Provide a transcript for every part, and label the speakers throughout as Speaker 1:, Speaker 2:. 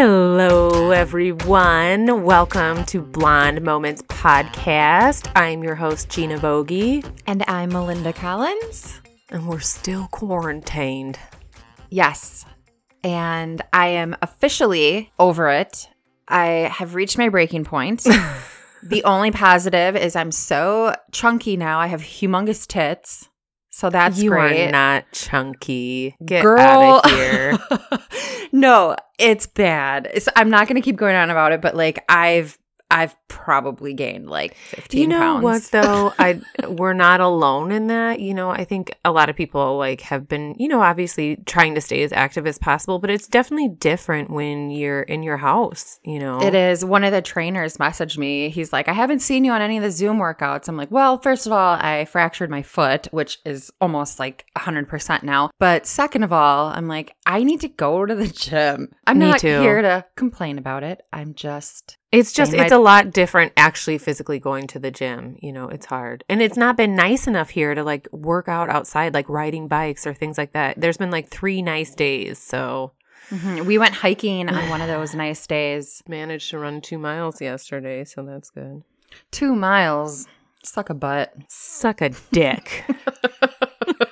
Speaker 1: Hello, everyone. Welcome to Blonde Moments Podcast. I'm your host, Gina Vogie,
Speaker 2: And I'm Melinda Collins.
Speaker 1: and we're still quarantined.
Speaker 2: Yes. And I am officially over it. I have reached my breaking point. the only positive is I'm so chunky now. I have humongous tits. So that's
Speaker 1: you
Speaker 2: great.
Speaker 1: are not chunky. Get
Speaker 2: Girl.
Speaker 1: out of here.
Speaker 2: no, it's bad. It's, I'm not going to keep going on about it, but like I've I've probably gained like 15
Speaker 1: you know
Speaker 2: pounds.
Speaker 1: what though i we're not alone in that you know i think a lot of people like have been you know obviously trying to stay as active as possible but it's definitely different when you're in your house you know
Speaker 2: It is. One of the trainers messaged me. He's like, I haven't seen you on any of the Zoom workouts. I'm like, well, first of all, I fractured my foot, which is almost like 100% now. But second of all, I'm like, I need to go to the gym. I'm
Speaker 1: Me
Speaker 2: not
Speaker 1: too.
Speaker 2: here to complain about it. I'm just.
Speaker 1: It's just it's a lot different actually physically going to the gym. You know, it's hard. And it's not been nice enough here to like work out outside like riding bikes or things like that. There's been like 3 nice days, so
Speaker 2: Mhm. We went hiking on one of those nice days.
Speaker 1: managed to run 2 miles yesterday, so that's good.
Speaker 2: Two miles. Suck a butt.
Speaker 1: Suck a dick.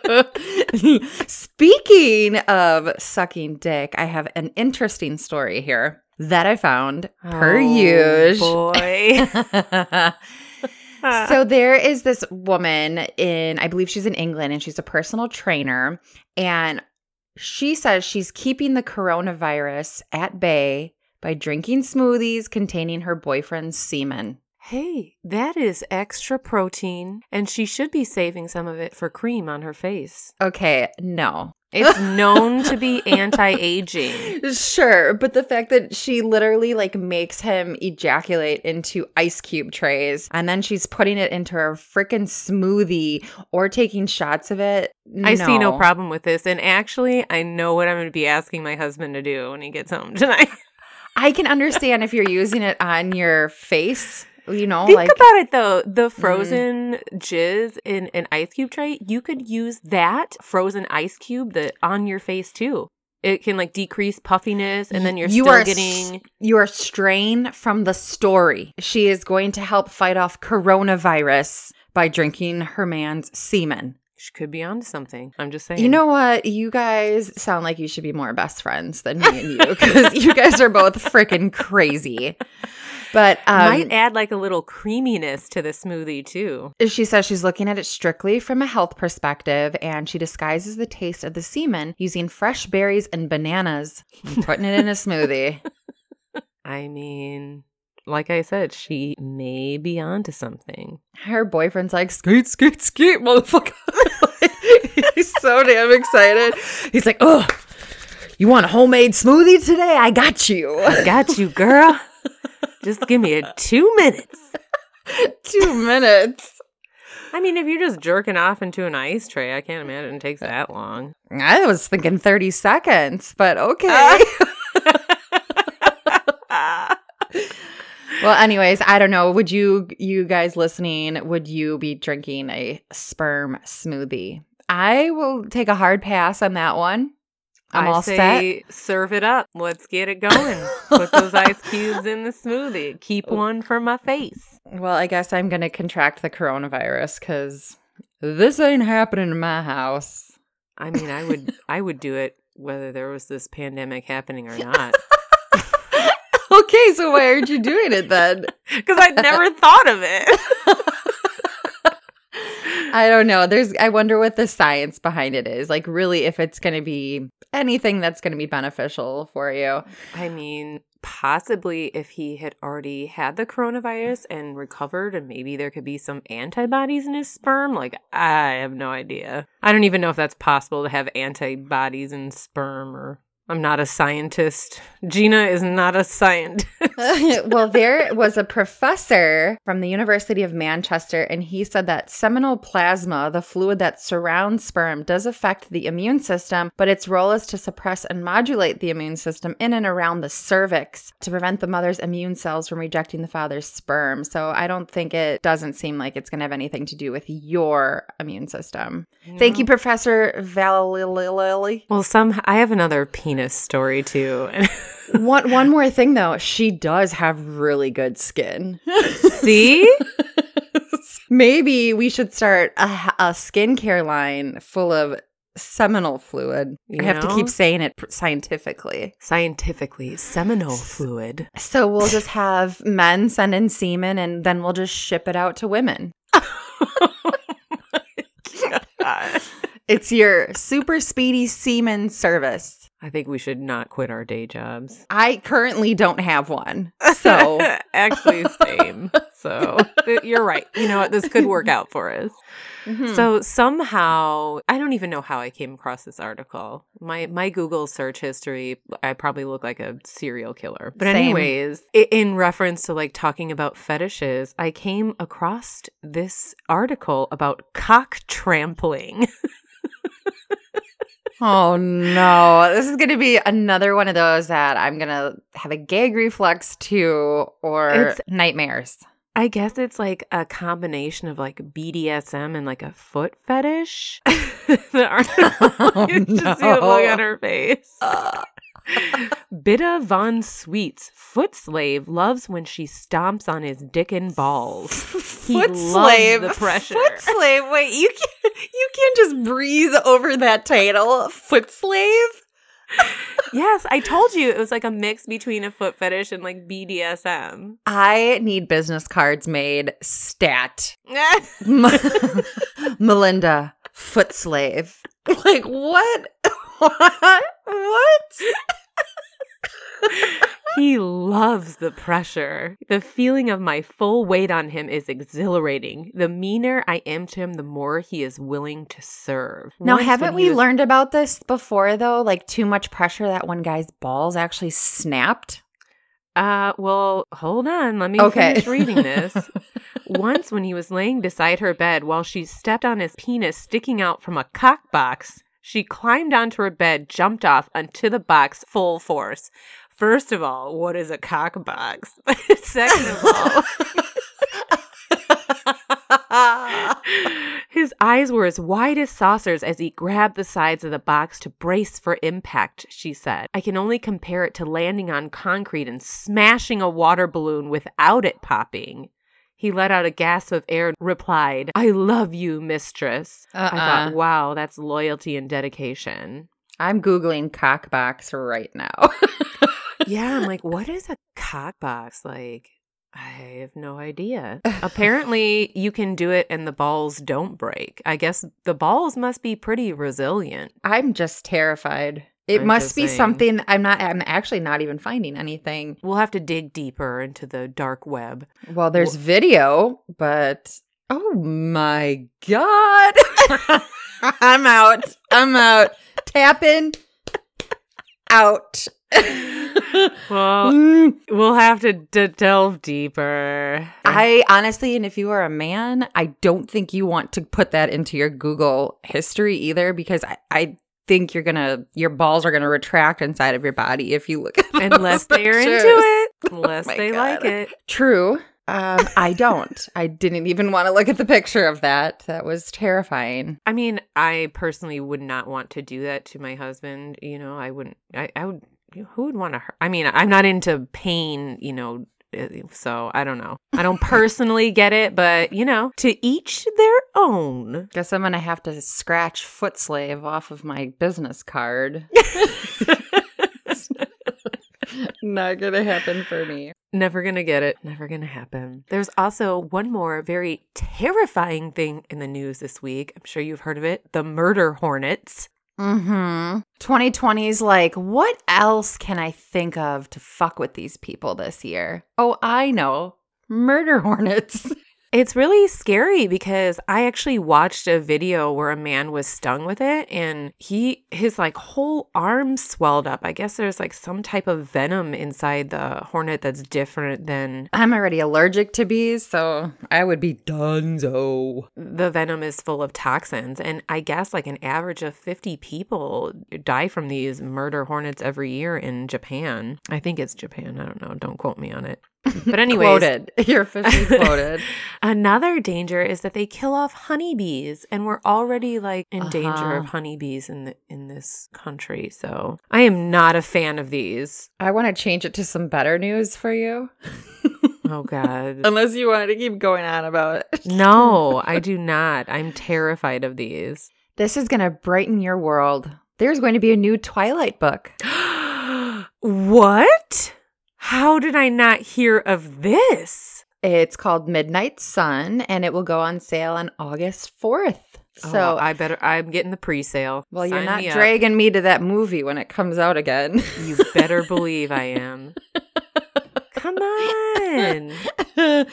Speaker 2: Speaking of sucking dick, I have an interesting story here that I found per
Speaker 1: Oh,
Speaker 2: usual.
Speaker 1: Boy.
Speaker 2: so there is this woman in I believe she's in England and she's a personal trainer and she says she's keeping the coronavirus at bay by drinking smoothies containing her boyfriend's semen.
Speaker 1: Hey, that is extra protein, and she should be saving some of it for cream on her face.
Speaker 2: Okay, no.
Speaker 1: It's known to be anti aging.
Speaker 2: Sure, but the fact that she literally like makes him ejaculate into ice cube trays and then she's putting it into her freaking smoothie or taking shots of it.
Speaker 1: I see no problem with this. And actually, I know what I'm going to be asking my husband to do when he gets home tonight.
Speaker 2: I can understand if you're using it on your face, you know,
Speaker 1: Think
Speaker 2: like
Speaker 1: about it though. The mm-hmm. frozen jizz in an ice cube tray, you could use that frozen ice cube that on your face too. It can like decrease puffiness, and then you're
Speaker 2: you
Speaker 1: still
Speaker 2: are
Speaker 1: getting.
Speaker 2: you are straying from the story. She is going to help fight off coronavirus by drinking her man's semen.
Speaker 1: She could be onto something. I'm just saying.
Speaker 2: You know what? You guys sound like you should be more best friends than me and you because you guys are both freaking crazy. But um,
Speaker 1: might add like a little creaminess to the smoothie too.
Speaker 2: she says she's looking at it strictly from a health perspective and she disguises the taste of the semen using fresh berries and bananas and putting it in a smoothie.
Speaker 1: I mean, like I said, she may be onto something.
Speaker 2: Her boyfriend's like, skate, skate, skate, motherfucker. He's so damn excited. He's like, oh, you want a homemade smoothie today? I got you.
Speaker 1: I Got you, girl. just give me a two minutes.
Speaker 2: Two minutes.
Speaker 1: I mean, if you're just jerking off into an ice tray, I can't imagine it takes that long.
Speaker 2: I was thinking 30 seconds, but okay. Ah. well, anyways, I don't know. Would you, you guys listening, would you be drinking a sperm smoothie? I will take a hard pass on that one. I'm
Speaker 1: I
Speaker 2: all
Speaker 1: say serve it up. Let's get it going. Put those ice cubes in the smoothie. Keep oh. one for my face.
Speaker 2: Well, I guess I'm going to contract the coronavirus because this ain't happening in my house.
Speaker 1: I mean, I would I would do it whether there was this pandemic happening or not.
Speaker 2: okay, so why aren't you doing it then?
Speaker 1: Because I'd never thought of it.
Speaker 2: I don't know. There's I wonder what the science behind it is. Like really if it's going to be anything that's going to be beneficial for you.
Speaker 1: I mean, possibly if he had already had the coronavirus and recovered, and maybe there could be some antibodies in his sperm. Like, I have no idea. I don't even know if that's possible to have antibodies in sperm or. I'm not a scientist. Gina is not a scientist.
Speaker 2: well, there was a professor from the University of Manchester, and he said that seminal plasma, the fluid that surrounds sperm, does affect the immune system, but its role is to suppress and modulate the immune system in and around the cervix to prevent the mother's immune cells from rejecting the father's sperm. So I don't think it doesn't seem like it's going to have anything to do with your immune system. Thank you, Professor Valilili.
Speaker 1: Well, some I have another penis story too.
Speaker 2: one one more thing though, she does have really good skin.
Speaker 1: See?
Speaker 2: Maybe we should start a, a skincare line full of seminal fluid.
Speaker 1: You
Speaker 2: I have to keep saying it scientifically.
Speaker 1: Scientifically, seminal fluid.
Speaker 2: So we'll just have men send in semen and then we'll just ship it out to women. Oh it's your super speedy semen service.
Speaker 1: I think we should not quit our day jobs.
Speaker 2: I currently don't have one. So
Speaker 1: actually, same. So you're right. You know what? This could work out for us.
Speaker 2: Mhm.
Speaker 1: So somehow, I don't even know how I came across this article. My my Google search history, I probably look like a serial killer. But
Speaker 2: Same.
Speaker 1: anyways, in reference to like talking about fetishes, I came across this article about cock trampling.
Speaker 2: Oh no. This is going to be another one of those that I'm going to have a gag reflex to or
Speaker 1: It's-
Speaker 2: nightmares.
Speaker 1: I guess it's like a combination of like BDSM and like a foot fetish. the article,
Speaker 2: Oh,
Speaker 1: you just see the look
Speaker 2: no.
Speaker 1: on her face. Uh, Bitta von Sweets, foot slave, loves when she stomps on his dick and balls.
Speaker 2: Foot slave.
Speaker 1: the pressure.
Speaker 2: Foot slave. Wait, you can't you can't just breeze over that title. Foot slave?
Speaker 1: Yes, I told you it was like a mix between a foot fetish and like BDSM.
Speaker 2: I need business cards made stat. M- Melinda, foot slave. Like what? What? What?
Speaker 1: he loves the pressure. The feeling of my full weight on him is exhilarating. The meaner I am to him, the more he is willing to serve.
Speaker 2: Now,
Speaker 1: Once
Speaker 2: haven't we
Speaker 1: was-
Speaker 2: learned about this before though? Like too much pressure that one guy's balls actually snapped?
Speaker 1: Uh, well, hold on. Let me
Speaker 2: Okay.
Speaker 1: finish reading this. Once, when he was laying beside her bed while she stepped on his penis sticking out from a cock box, she climbed onto her bed, jumped off onto the box full force. First of all, what is a cock box? Second of all, his eyes were as wide as saucers as he grabbed the sides of the box to brace for impact, she said. I can only compare it to landing on concrete and smashing a water balloon without it popping. He let out a gasp of air and replied, I love you, mistress. I
Speaker 2: Uh-uh.
Speaker 1: thought, wow, that's loyalty and dedication.
Speaker 2: I'm Googling cockbox right now.
Speaker 1: yeah, I'm like, what is a cock box? Like, I have no idea. Apparently, you can do it and the balls don't break. I guess the balls must be pretty resilient.
Speaker 2: I'm just terrified. It
Speaker 1: I'm
Speaker 2: must be
Speaker 1: saying.
Speaker 2: something I'm not I'm actually not even finding anything.
Speaker 1: We'll have to dig deeper into the dark web.
Speaker 2: Well, there's video, but oh my god. I'm out. I'm out. Tapping out.
Speaker 1: Well,
Speaker 2: Mm.
Speaker 1: we'll have to d- delve deeper.
Speaker 2: I honestly, and if you are a man, I don't think you want to put that into your Google history either because I, I think you're gonna your balls are gonna retract inside of your body if you look at
Speaker 1: unless they're
Speaker 2: pictures.
Speaker 1: into it, unless
Speaker 2: my
Speaker 1: they
Speaker 2: God.
Speaker 1: like it.
Speaker 2: True. Um, I don't. I didn't even want to look at the picture of that. That was terrifying.
Speaker 1: I mean, I personally would not want to do that to my husband. You know, I wouldn't. I, I would. Who would want to hurt? I mean, I'm not into pain. You know, Uh, so I don't know. I don't personally get it, but you know, to each their own.
Speaker 2: Guess I'm gonna have to scratch foot slave off of my business card. Not gonna happen for me.
Speaker 1: Never gonna get it. Never gonna happen. There's also one more very terrifying thing in the news this week. I'm sure you've heard of it. The murder hornets.
Speaker 2: Mm-hmm. 2020's like, what else can I think of to fuck with these people this year? Oh, I know. Murder hornets.
Speaker 1: It's really scary because I actually watched a video where a man was stung with it and he his like whole arm swelled up. I guess there's like some type of venom inside the hornet that's different than
Speaker 2: I'm already allergic to bees, so I would be donezo.
Speaker 1: the venom is full of toxins and I guess like an average of 50 people die from these murder hornets every year in Japan. I think it's Japan. I don't know. Don't quote me on it. But anyways,
Speaker 2: quoted. You're officially quoted.
Speaker 1: Another danger is that they kill off honeybees, and we're already like in danger
Speaker 2: Uh-huh.
Speaker 1: of honeybees in the, in this country. So I am not a fan of these.
Speaker 2: I want to change it to some better news for you.
Speaker 1: Oh God,
Speaker 2: Unless you wanted to keep going on about it.
Speaker 1: no, I do not. I'm terrified of these.
Speaker 2: This is going to brighten your world. There's going to be a new Twilight book.
Speaker 1: what? How did I not hear of this?
Speaker 2: It's called Midnight Sun and it will go on sale on August 4th.
Speaker 1: So
Speaker 2: So,
Speaker 1: I better. I'm getting the pre-sale.
Speaker 2: well, you're not
Speaker 1: me up.
Speaker 2: dragging me to that movie when it comes out again.
Speaker 1: You better believe I am. Come on.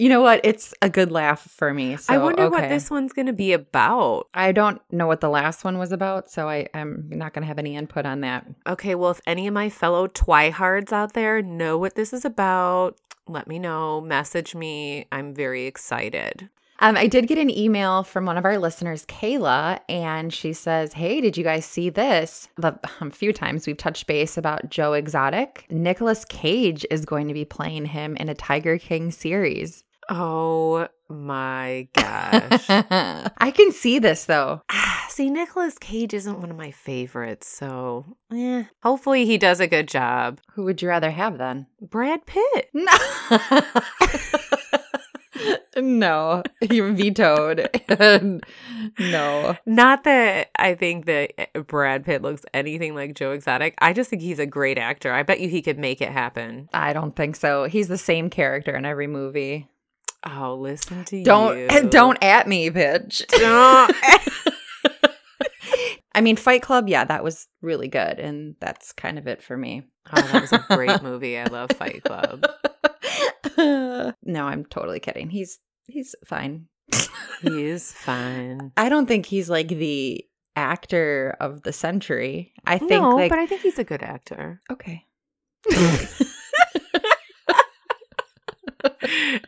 Speaker 2: you know what? It's a good laugh for me. So,
Speaker 1: I wonder what this one's going to be about.
Speaker 2: I don't know what the last one was about, so I, I'm not going to have any input on that.
Speaker 1: Okay, well, if any of my fellow Twihards out there know what this is about, let me know. Message me. I'm very excited.
Speaker 2: Um, I did get an email from one of our listeners, Kayla, and she says, Hey, did you guys see this? The, a few times we've touched base about Joe Exotic. Nicolas Cage is going to be playing him in a Tiger King series.
Speaker 1: Oh my gosh.
Speaker 2: I can see this though.
Speaker 1: Ah, See, Nicolas Cage isn't one of my favorites, so eh. Hopefully, he does a good job.
Speaker 2: Who would you rather have then?
Speaker 1: Brad Pitt.
Speaker 2: No. no, you're vetoed. no.
Speaker 1: Not that I think that eh, Brad Pitt looks anything like Joe Exotic. I just think he's a great actor. I bet you he could make it happen.
Speaker 2: I don't think so. He's the same character in every movie.
Speaker 1: Oh, listen to you.
Speaker 2: Don't
Speaker 1: you.
Speaker 2: don't at me, bitch.
Speaker 1: Don't.
Speaker 2: I mean, Fight Club, yeah, that was really good, and that's kind of it for me.
Speaker 1: Oh, that was a great movie. I love Fight Club.
Speaker 2: no, I'm totally kidding. He's he's fine.
Speaker 1: He is fine.
Speaker 2: I don't think he's like the actor of the century. I think
Speaker 1: no,
Speaker 2: like
Speaker 1: but I think he's a good actor.
Speaker 2: okay.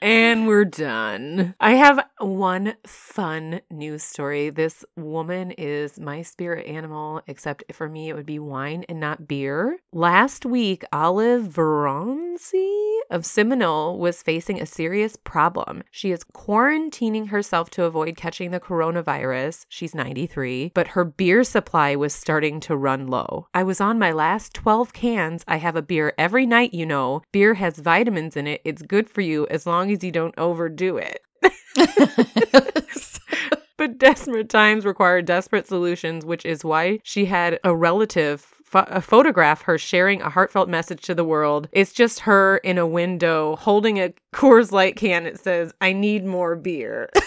Speaker 1: And we're done. I have one fun news story. This woman is my spirit animal, except for me, it would be wine and not beer. Last week, Olive Veronesi of Seminole was facing a serious problem. She is quarantining herself to avoid catching the coronavirus. She's 93, but her beer supply was starting to run low. I was on my last 12 cans. I have a beer every night, you know. Beer has vitamins in it. It's good for you as long as you don't overdo it. But desperate times require desperate solutions, which is why she had a relative uh, photograph her sharing a heartfelt message to the world. It's just her in a window holding a Coors Light can. It says, I need more beer.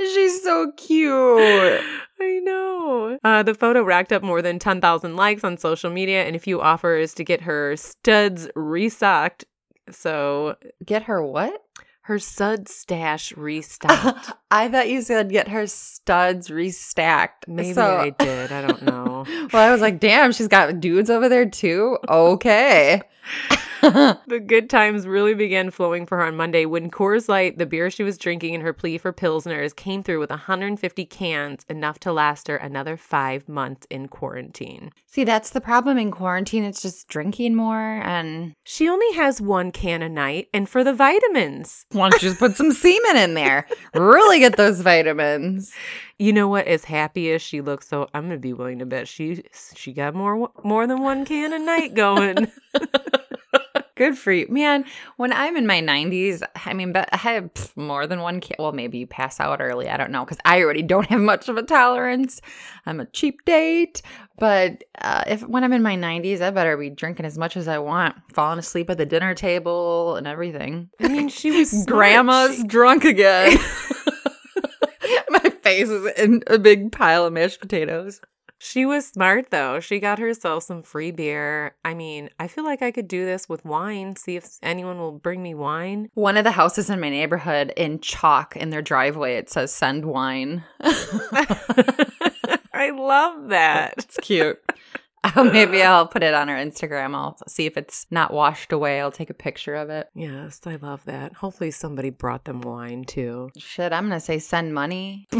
Speaker 2: She's so cute.
Speaker 1: I know. Uh, the photo racked up more than 10,000 likes on social media and a few offers to get her studs restocked. So
Speaker 2: Get her what?
Speaker 1: her stud stash restocked.
Speaker 2: I thought you said get her studs restacked.
Speaker 1: Maybe
Speaker 2: So-
Speaker 1: I did. I don't know.
Speaker 2: well, I was like, damn, she's got dudes over there too. Okay.
Speaker 1: The good times really began flowing for her on Monday when Coors Light, the beer she was drinking in her plea for Pilsners, came through with 150 cans, enough to last her another five months in quarantine.
Speaker 2: See, that's the problem in quarantine. It's just drinking more and
Speaker 1: She only has one can a night, and for the vitamins.
Speaker 2: why don't you just put some semen in there? Really get those vitamins.
Speaker 1: You know what? As happy as she looks, so I'm gonna be willing to bet she she got more more than one can a night going.
Speaker 2: Good for you. Man, when I'm in my 90s, I mean, but I have more than one kid. Well, maybe you pass out early. I don't know because I already don't have much of a tolerance. I'm a cheap date. But uh, if when I'm in my 90s, I better be drinking as much as I want, falling asleep at the dinner table and everything.
Speaker 1: I mean, she was.
Speaker 2: Grandma's
Speaker 1: She-
Speaker 2: drunk again. my face is in a big pile of mashed potatoes.
Speaker 1: She was smart though. She got herself some free beer. I mean, I feel like I could do this with wine. See if anyone will bring me wine.
Speaker 2: One of the houses in my neighborhood in chalk in their driveway, it says send wine.
Speaker 1: I love that.
Speaker 2: It's cute. Maybe I'll put it on our Instagram. I'll see if it's not washed away. I'll take a picture of it.
Speaker 1: Yes, I love that. Hopefully somebody brought them wine too.
Speaker 2: Shit, I'm going to say send money.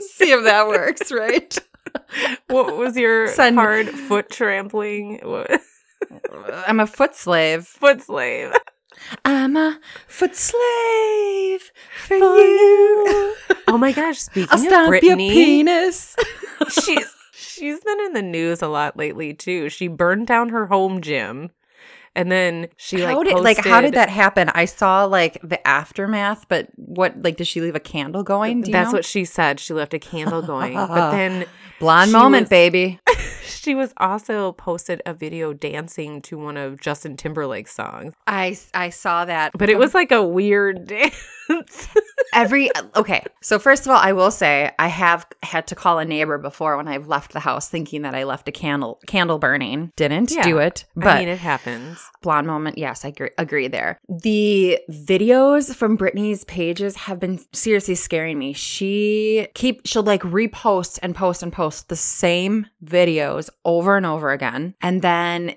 Speaker 2: see if that works, right?
Speaker 1: What was your hard foot trampling?
Speaker 2: I'm a foot slave.
Speaker 1: Foot slave.
Speaker 2: I'm a foot slave for,
Speaker 1: For
Speaker 2: you.
Speaker 1: Oh my gosh! Speaking
Speaker 2: I'll
Speaker 1: of Britney,
Speaker 2: penis.
Speaker 1: she's she's been in the news a lot lately too. She burned down her home gym, and then she like how
Speaker 2: did like how did that happen? I saw like the aftermath, but what like did she leave a candle going?
Speaker 1: That's
Speaker 2: know?
Speaker 1: what she said. She left a candle going, but then
Speaker 2: blonde
Speaker 1: she
Speaker 2: moment,
Speaker 1: was-
Speaker 2: baby.
Speaker 1: she was also posted a video dancing to one of Justin Timberlake's songs.
Speaker 2: I I saw that,
Speaker 1: But it was like a weird dance.
Speaker 2: every okay. So first of all, I will say I have had to call a neighbor before when I've left the house thinking that I left a candle candle burning. Didn't
Speaker 1: Yeah.
Speaker 2: do it, but
Speaker 1: I mean, it happens.
Speaker 2: blonde moment. Yes, I agree, agree there. The videos from Britney's pages have been seriously scaring me. She keep she'll like repost and post and post the same videos over and over again, and then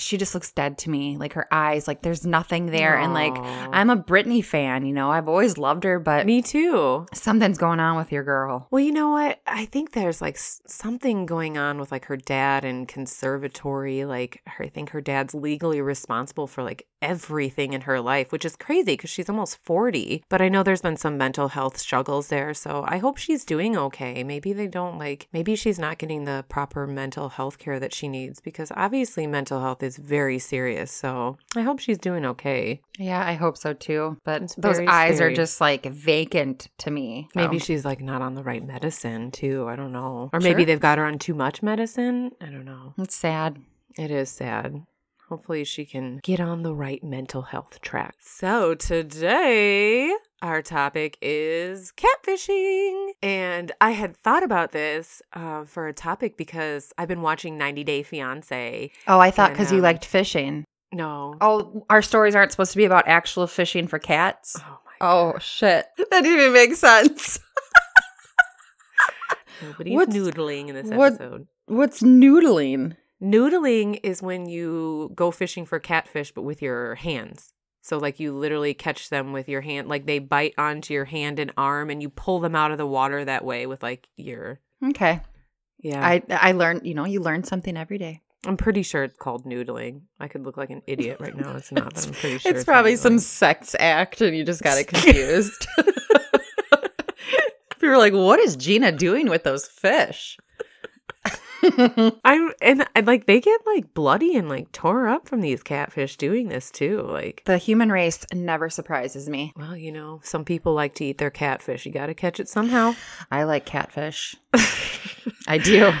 Speaker 2: she just looks dead to me. Like her eyes, like there's nothing there, and like I'm a Britney fan. You know, I've always loved her, but
Speaker 1: Me too.
Speaker 2: something's going on with your girl.
Speaker 1: Well, you know what? I think there's like something going on with like her dad and conservatory. Like, her, I think her dad's legally responsible for like everything in her life, which is crazy because she's almost 40. But I know there's been some mental health struggles there. So I hope she's doing okay. Maybe they don't like, maybe she's not getting the proper mental health care that she needs because obviously mental health is very serious. So I hope she's doing okay.
Speaker 2: Yeah, I hope so too. But
Speaker 1: It's
Speaker 2: those eyes
Speaker 1: scary.
Speaker 2: are just like vacant to me.
Speaker 1: Maybe she's like not on the right medicine too. I don't know. Or maybe
Speaker 2: Sure.
Speaker 1: they've got her on too much medicine. I don't know.
Speaker 2: it's sad.
Speaker 1: It is sad. Hopefully she can get on the right mental health track. So today our topic is catfishing. And I had thought about this uh, for a topic because I've been watching 90 Day Fiance.
Speaker 2: Oh, I thought because you
Speaker 1: um,
Speaker 2: liked fishing.
Speaker 1: No.
Speaker 2: Oh, our stories aren't supposed to be about actual fishing for cats.
Speaker 1: Oh my
Speaker 2: Oh shit, that didn't even make sense.
Speaker 1: Nobody's
Speaker 2: what's-
Speaker 1: noodling in this
Speaker 2: what-
Speaker 1: episode.
Speaker 2: What's noodling?
Speaker 1: Noodling is when you go fishing for catfish, but with your hands. So, like, you literally catch them with your hand, like, they bite onto your hand and arm, and you pull them out of the water that way with, like, your.
Speaker 2: Okay,
Speaker 1: Yeah.
Speaker 2: I I learned. You know, you learn something every day.
Speaker 1: I'm pretty sure it's called noodling. I could look like an idiot right now. It's not, but I'm pretty sure
Speaker 2: it's probably some sex act, and you just got it confused. People were like, "What is Gina doing with those fish?"
Speaker 1: I'm, and, like, they get, like, bloody and, like, tore up from these catfish doing this, too. Like,
Speaker 2: the human race never surprises me.
Speaker 1: well, you know, some people like to eat their catfish. You got to catch it somehow.
Speaker 2: I like catfish. I do.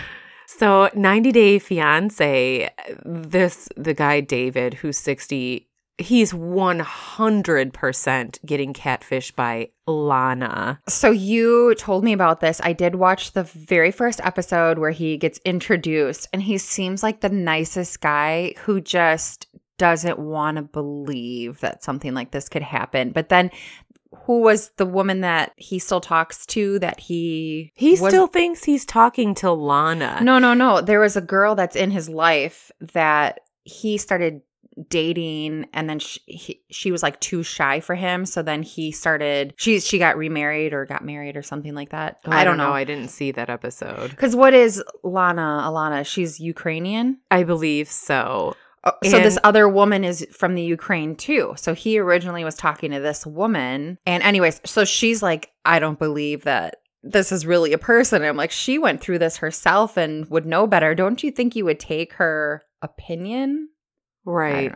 Speaker 1: So, 90 Day Fiance, this the guy David who's 60, he's 100% getting catfished by Lana.
Speaker 2: So you told me about this. I did watch the very first episode where he gets introduced and he seems like the nicest guy who just doesn't want to believe that something like this could happen. But then who was the woman that he still talks to that he
Speaker 1: He
Speaker 2: was-
Speaker 1: still thinks he's talking to Lana.
Speaker 2: No, no, no. There was a girl that's in his life that he started dating and then she, he, she was like too shy for him. So then he started she she got remarried or got married or something like that.
Speaker 1: Oh,
Speaker 2: i don't know.
Speaker 1: I didn't see that episode.
Speaker 2: because what is lana alana? She's ukrainian?
Speaker 1: I believe so.
Speaker 2: Oh, so this other woman is from the ukraine too. So he originally was talking to this woman. And anyways so she's like i don't believe that this is really a person. I'm like she went through this herself and would know better. Don't you think you would take her opinion? I
Speaker 1: Right.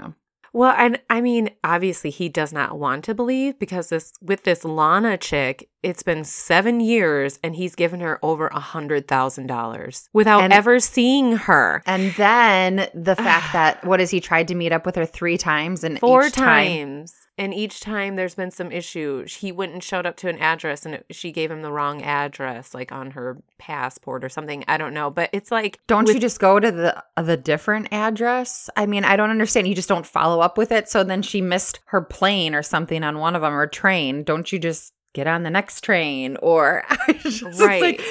Speaker 1: Well, and I mean, obviously he does not want to believe because this with this Lana chick, it's been seven years and he's given her over a hundred thousand dollars without
Speaker 2: And-
Speaker 1: ever seeing her.
Speaker 2: And then the fact that what is he tried to meet up with her three times and
Speaker 1: Four
Speaker 2: each time
Speaker 1: times. And each time there's been some issue. He went and showed up to an address and it, she gave him the wrong address, like on her passport or something. I don't know. But it's like,
Speaker 2: don't
Speaker 1: with-
Speaker 2: you just go to the the different address? I mean, I don't understand. You just don't follow up with it. So then she missed her plane or something on one of them or train. Don't you just get on the next train or just
Speaker 1: Right.
Speaker 2: like-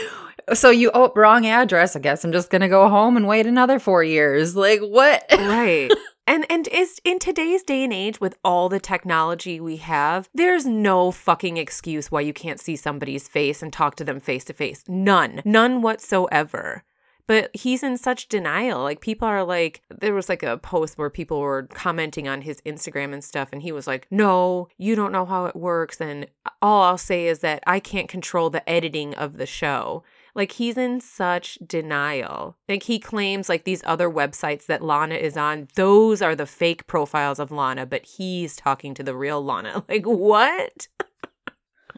Speaker 2: so you oh wrong address. I guess I'm just gonna go home and wait another four years. Like what?
Speaker 1: right and and is in today's day and age with all the technology we have there's no fucking excuse why you can't see somebody's face and talk to them face to face none none whatsoever but he's in such denial. Like people are like, there was like a post where people were commenting on his Instagram and stuff, and he was like, "No, you don't know how it works." And all I'll say is that I can't control the editing of the show. Like he's in such denial. Like he claims like these other websites that Lana is on, those are the fake profiles of Lana, but he's talking to the real Lana. Like what?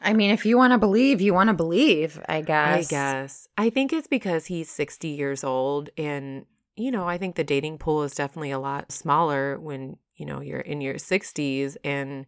Speaker 2: I mean, if you want to believe, you want to believe, I guess.
Speaker 1: I guess. I think it's because he's 60 years old and you know, I think the dating pool is definitely a lot smaller when, you know, you're in your 60s and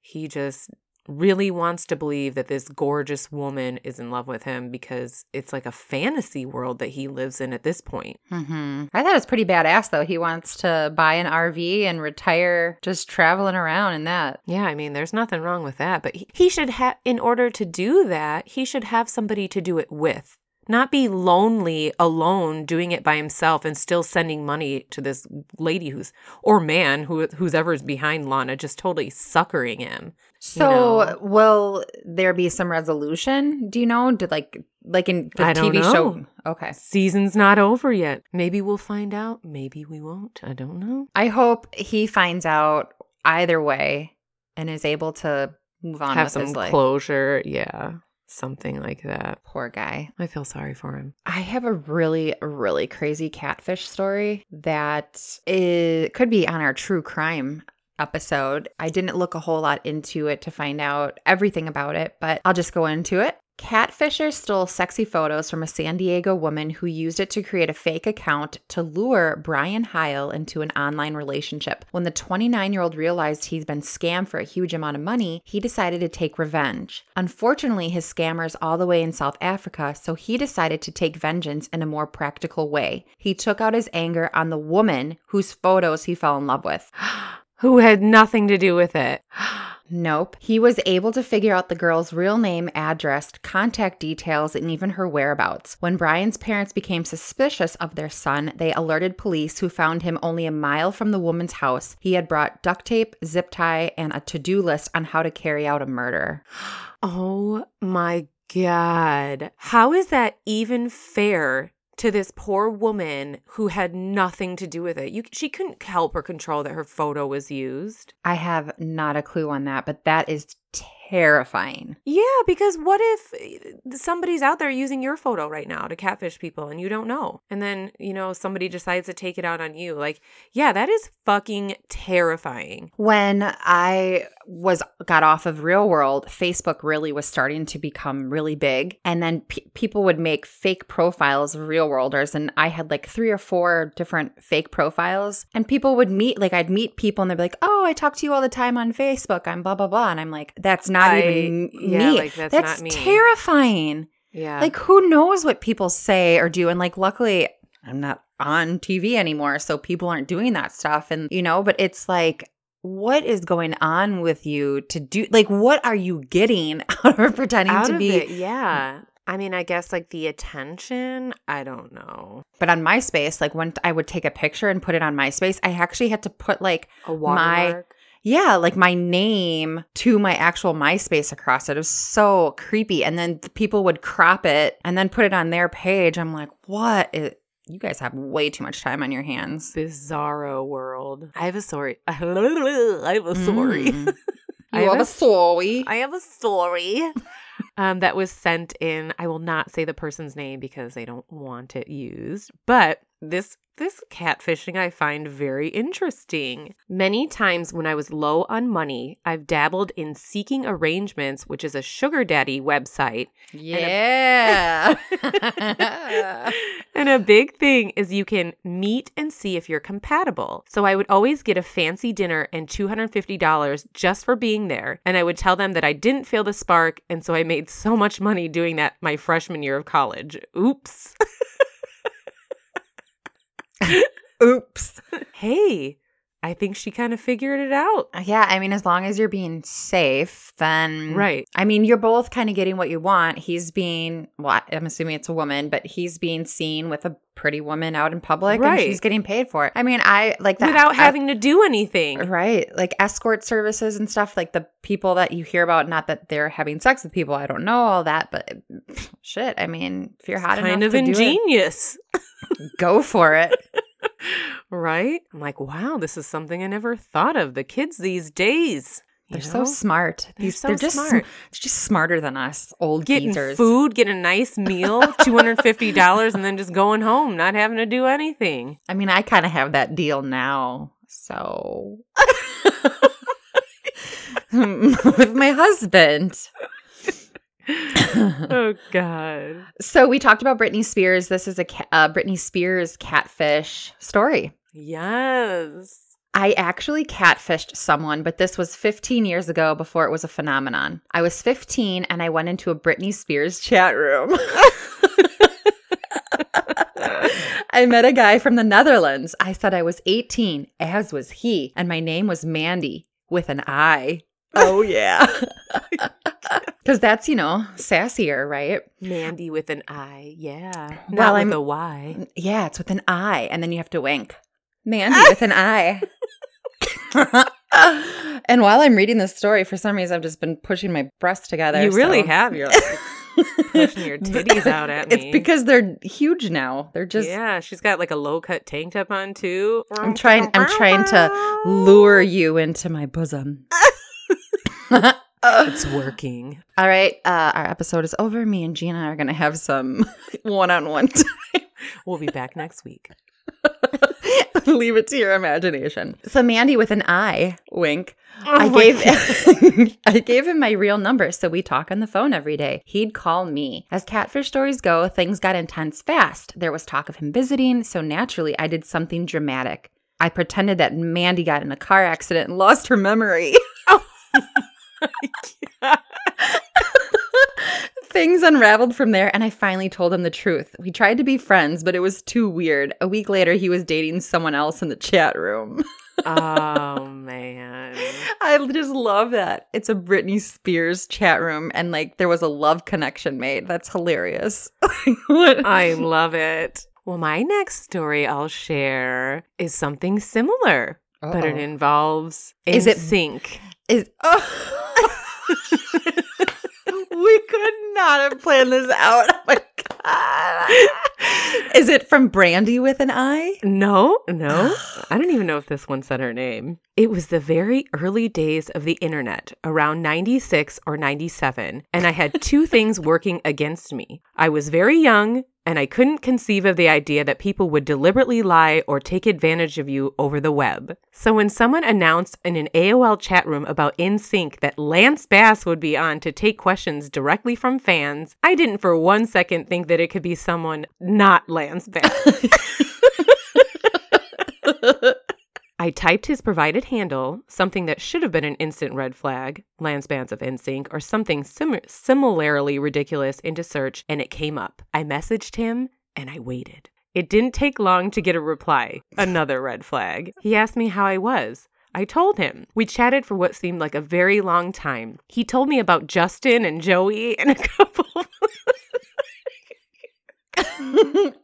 Speaker 1: he just really wants to believe that this gorgeous woman is in love with him because it's like a fantasy world that he lives in at this point.
Speaker 2: Mm-hmm. I thought it was pretty badass, though. He wants to buy an RV and retire just traveling around in that.
Speaker 1: Yeah, I mean, there's nothing wrong with that, but he, he should have, in order to do that, he should have somebody to do it with not be lonely alone doing it by himself and still sending money to this lady who's or man who who's ever's behind Lana just totally suckering him.
Speaker 2: So
Speaker 1: you know?
Speaker 2: will there be some resolution? Do you know? Did like like in the
Speaker 1: I don't
Speaker 2: TV
Speaker 1: know.
Speaker 2: show? Okay.
Speaker 1: Season's not over yet. Maybe we'll find out. Maybe we won't. I don't know.
Speaker 2: I hope he finds out either way and is able to move on
Speaker 1: Have
Speaker 2: with
Speaker 1: some closure. Yeah. Something like that.
Speaker 2: Poor guy.
Speaker 1: I feel sorry for him.
Speaker 2: I have a really, really crazy catfish story that is, could be on our true crime episode. I didn't look a whole lot into it to find out everything about it, but I'll just go into it. Catfisher stole sexy photos from a San Diego woman who used it to create a fake account to lure Brian Heil into an online relationship. When the 29 year old realized he'd been scammed for a huge amount of money, he decided to take revenge. Unfortunately, his scammer's all the way in South Africa, so he decided to take vengeance in a more practical way. He took out his anger on the woman whose photos he fell in love with.
Speaker 1: Who had nothing to do with it.
Speaker 2: Nope. He was able to figure out the girl's real name, address, contact details, and even her whereabouts. When Brian's parents became suspicious of their son, they alerted police who found him only a mile from the woman's house. He had brought duct tape, zip tie, and a to do list on how to carry out a murder.
Speaker 1: Oh my God. How is that even fair to this poor woman who had nothing to do with it? You, she couldn't help or control that her photo was used.
Speaker 2: I have not a clue on that, but that is terrifying.
Speaker 1: Yeah, because what if eh, somebody's out there using your photo right now to catfish people and you don't know? And then, you know, somebody decides to take it out on you. Like, yeah, that is fucking terrifying.
Speaker 2: When I was got off of Real World, Facebook really was starting to become really big, and then pe people would make fake profiles of Real Worlders, and I had like three or four different fake profiles, and people would meet like I'd meet people, and they'd be like, "Oh, I talk to you all the time on Facebook. I'm blah blah blah," and I'm like, "That's not
Speaker 1: I-
Speaker 2: even
Speaker 1: yeah,
Speaker 2: me.
Speaker 1: like, that's not me."
Speaker 2: terrifying."
Speaker 1: Yeah.
Speaker 2: Like, who knows what people say or do? And like, luckily, I'm not on TV anymore, so people aren't doing that stuff. And, you know, but it's like, what is going on with you to do? Like, what are you getting out of pretending
Speaker 1: out
Speaker 2: to
Speaker 1: of
Speaker 2: be?
Speaker 1: it, yeah. I mean, I guess like the attention, I don't know.
Speaker 2: But on MySpace, like when I would take a picture and put it on MySpace, I actually had to put like,
Speaker 1: A
Speaker 2: My-
Speaker 1: watermark.
Speaker 2: Yeah, like my name to my actual MySpace across it. It was so creepy. And then the people would crop it and then put it on their page. I'm like, what? Is, you guys have way too much time on your hands.
Speaker 1: bizarro world. I have a story. I have a story.
Speaker 2: Mm.
Speaker 1: I have a
Speaker 2: story.
Speaker 1: I have a story um, that was sent in. I will not say the person's name because they don't want it used, but this this catfishing I find very interesting. Many times when I was low on money, I've dabbled in Seeking Arrangements, which is a sugar daddy website.
Speaker 2: Yeah.
Speaker 1: and a big thing is you can meet and see if you're compatible. So I would always get a fancy dinner and $250 just for being there. And I would tell them that I didn't feel the spark. And so I made so much money doing that my freshman year of college. Oops.
Speaker 2: Oops.
Speaker 1: hey, I think she kind of figured it out.
Speaker 2: Uh, yeah, I mean, as long as you're being safe, then.
Speaker 1: Right.
Speaker 2: I mean, you're both kind of getting what you want. He's being, well, I'm assuming it's a woman, but he's being seen with a pretty woman out in public
Speaker 1: Right.
Speaker 2: and she's getting paid for it. I mean, I like that.
Speaker 1: Without
Speaker 2: I-
Speaker 1: having to do anything.
Speaker 2: Right. Like escort services and stuff, like the people that you hear about, not that they're having sex with people. I don't know all that, but shit. I mean, if you're hot
Speaker 1: kind
Speaker 2: enough
Speaker 1: of
Speaker 2: to do it-
Speaker 1: ingenious.
Speaker 2: Go for it.
Speaker 1: right? I'm like, wow, this is something I never thought of. The kids these days.
Speaker 2: They're so
Speaker 1: know?
Speaker 2: smart.
Speaker 1: They're so
Speaker 2: they're just sm- they're just smarter than us old
Speaker 1: Getting
Speaker 2: geezers.
Speaker 1: food, get a nice meal, $250, and then just going home, not having to do anything.
Speaker 2: I mean, I kind of have that deal now. So with my husband.
Speaker 1: oh, God.
Speaker 2: So we talked about Britney Spears. This is a uh, Britney Spears catfish story.
Speaker 1: Yes.
Speaker 2: I actually catfished someone, but this was 15 years ago before it was a phenomenon. I was 15 and I went into a Britney Spears chat room. I met a guy from the Netherlands. I said I was 18, as was he, and my name was Mandy with an I. Oh, yeah. Because that's, you know, sassier, right?
Speaker 1: Mandy with an I. Yeah. Not
Speaker 2: Well,
Speaker 1: with
Speaker 2: I'm-
Speaker 1: a Y.
Speaker 2: Mm, yeah, it's with an I, and then you have to wink. Mandy with an I. and while I'm reading this story, for some reason, I've just been pushing my breasts together.
Speaker 1: You really
Speaker 2: so-
Speaker 1: have. You're like pushing your titties out at me.
Speaker 2: It's because they're huge now. They're just.
Speaker 1: yeah, she's got like a low cut tank top on too.
Speaker 2: I'm trying. I'm trying to lure you into my bosom.
Speaker 1: It's working.
Speaker 2: All right, uh, our episode is over. Me and Gina are gonna have some one-on-one time.
Speaker 1: We'll be back next week.
Speaker 2: Leave it to your imagination. So Mandy with an eye wink. I
Speaker 1: Oh my
Speaker 2: gave I gave him my real number, so we talk on the phone every day. He'd call me. As catfish stories go, things got intense fast. There was talk of him visiting, so naturally I did something dramatic. I pretended that Mandy got in a car accident and lost her memory. Things unraveled from there, and I finally told him the truth. We tried to be friends, but it was too weird. A week later, he was dating someone else in the chat room.
Speaker 1: oh man.
Speaker 2: I just love that. It's a Britney Spears chat room, and like there was a love connection made. That's hilarious.
Speaker 1: I love it. Well, my next story I'll share is something similar, but it
Speaker 2: Uh-oh.
Speaker 1: involves
Speaker 2: Is it-
Speaker 1: sync.
Speaker 2: Is. Oh. we could not have planned this out. Oh my god! Is it from Brandy with an I?
Speaker 1: No, no. I don't even know if this one said her name. It was the very early days of the internet, around 96 or 97, and I had two things working against me. I was very young, and I couldn't conceive of the idea that people would deliberately lie or take advantage of you over the web. So when someone announced in an AOL chat room about NSYNC that Lance Bass would be on to take questions directly from fans, I didn't for one second think that it could be someone not Lance Bass. I typed his provided handle, something that should have been an instant red flag, Lance Bands of NSYNC, or something sim- similarly ridiculous into search, and it came up. I messaged him and I waited. It didn't take long to get a reply, another red flag. He asked me how I was. I told him. We chatted for what seemed like a very long time. He told me about Justin and Joey and a couple.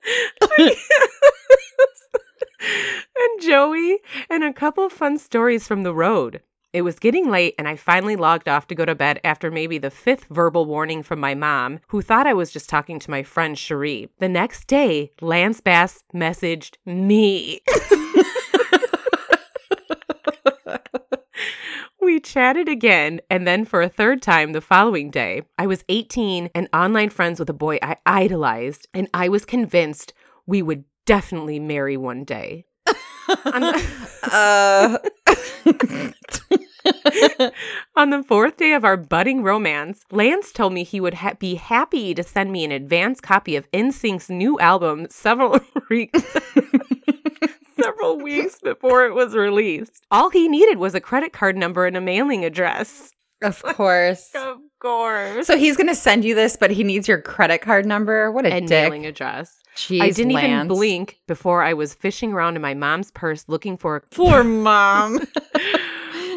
Speaker 1: and Joey and a couple fun stories from the road. It was getting late, and I finally logged off to go to bed after maybe the fifth verbal warning from my mom, who thought I was just talking to my friend Cherie. The next day, Lance Bass messaged me. We chatted again, and then for a third time the following day. I was 18 and online friends with a boy I idolized, and I was convinced we would definitely marry one day. On the,
Speaker 2: Uh,
Speaker 1: on the fourth day of our budding romance, Lance told me he would ha- be happy to send me an advance copy of NSYNC's new album several weeks. several weeks before it was released. All he needed was a credit card number and a mailing address.
Speaker 2: Of course.
Speaker 1: Of course.
Speaker 2: So he's gonna send you this, but he needs your credit card number. What a
Speaker 1: and
Speaker 2: dick!
Speaker 1: mailing address.
Speaker 2: Jeez,
Speaker 1: I didn't even blink before I was fishing around in my mom's purse looking for a
Speaker 2: Poor mom.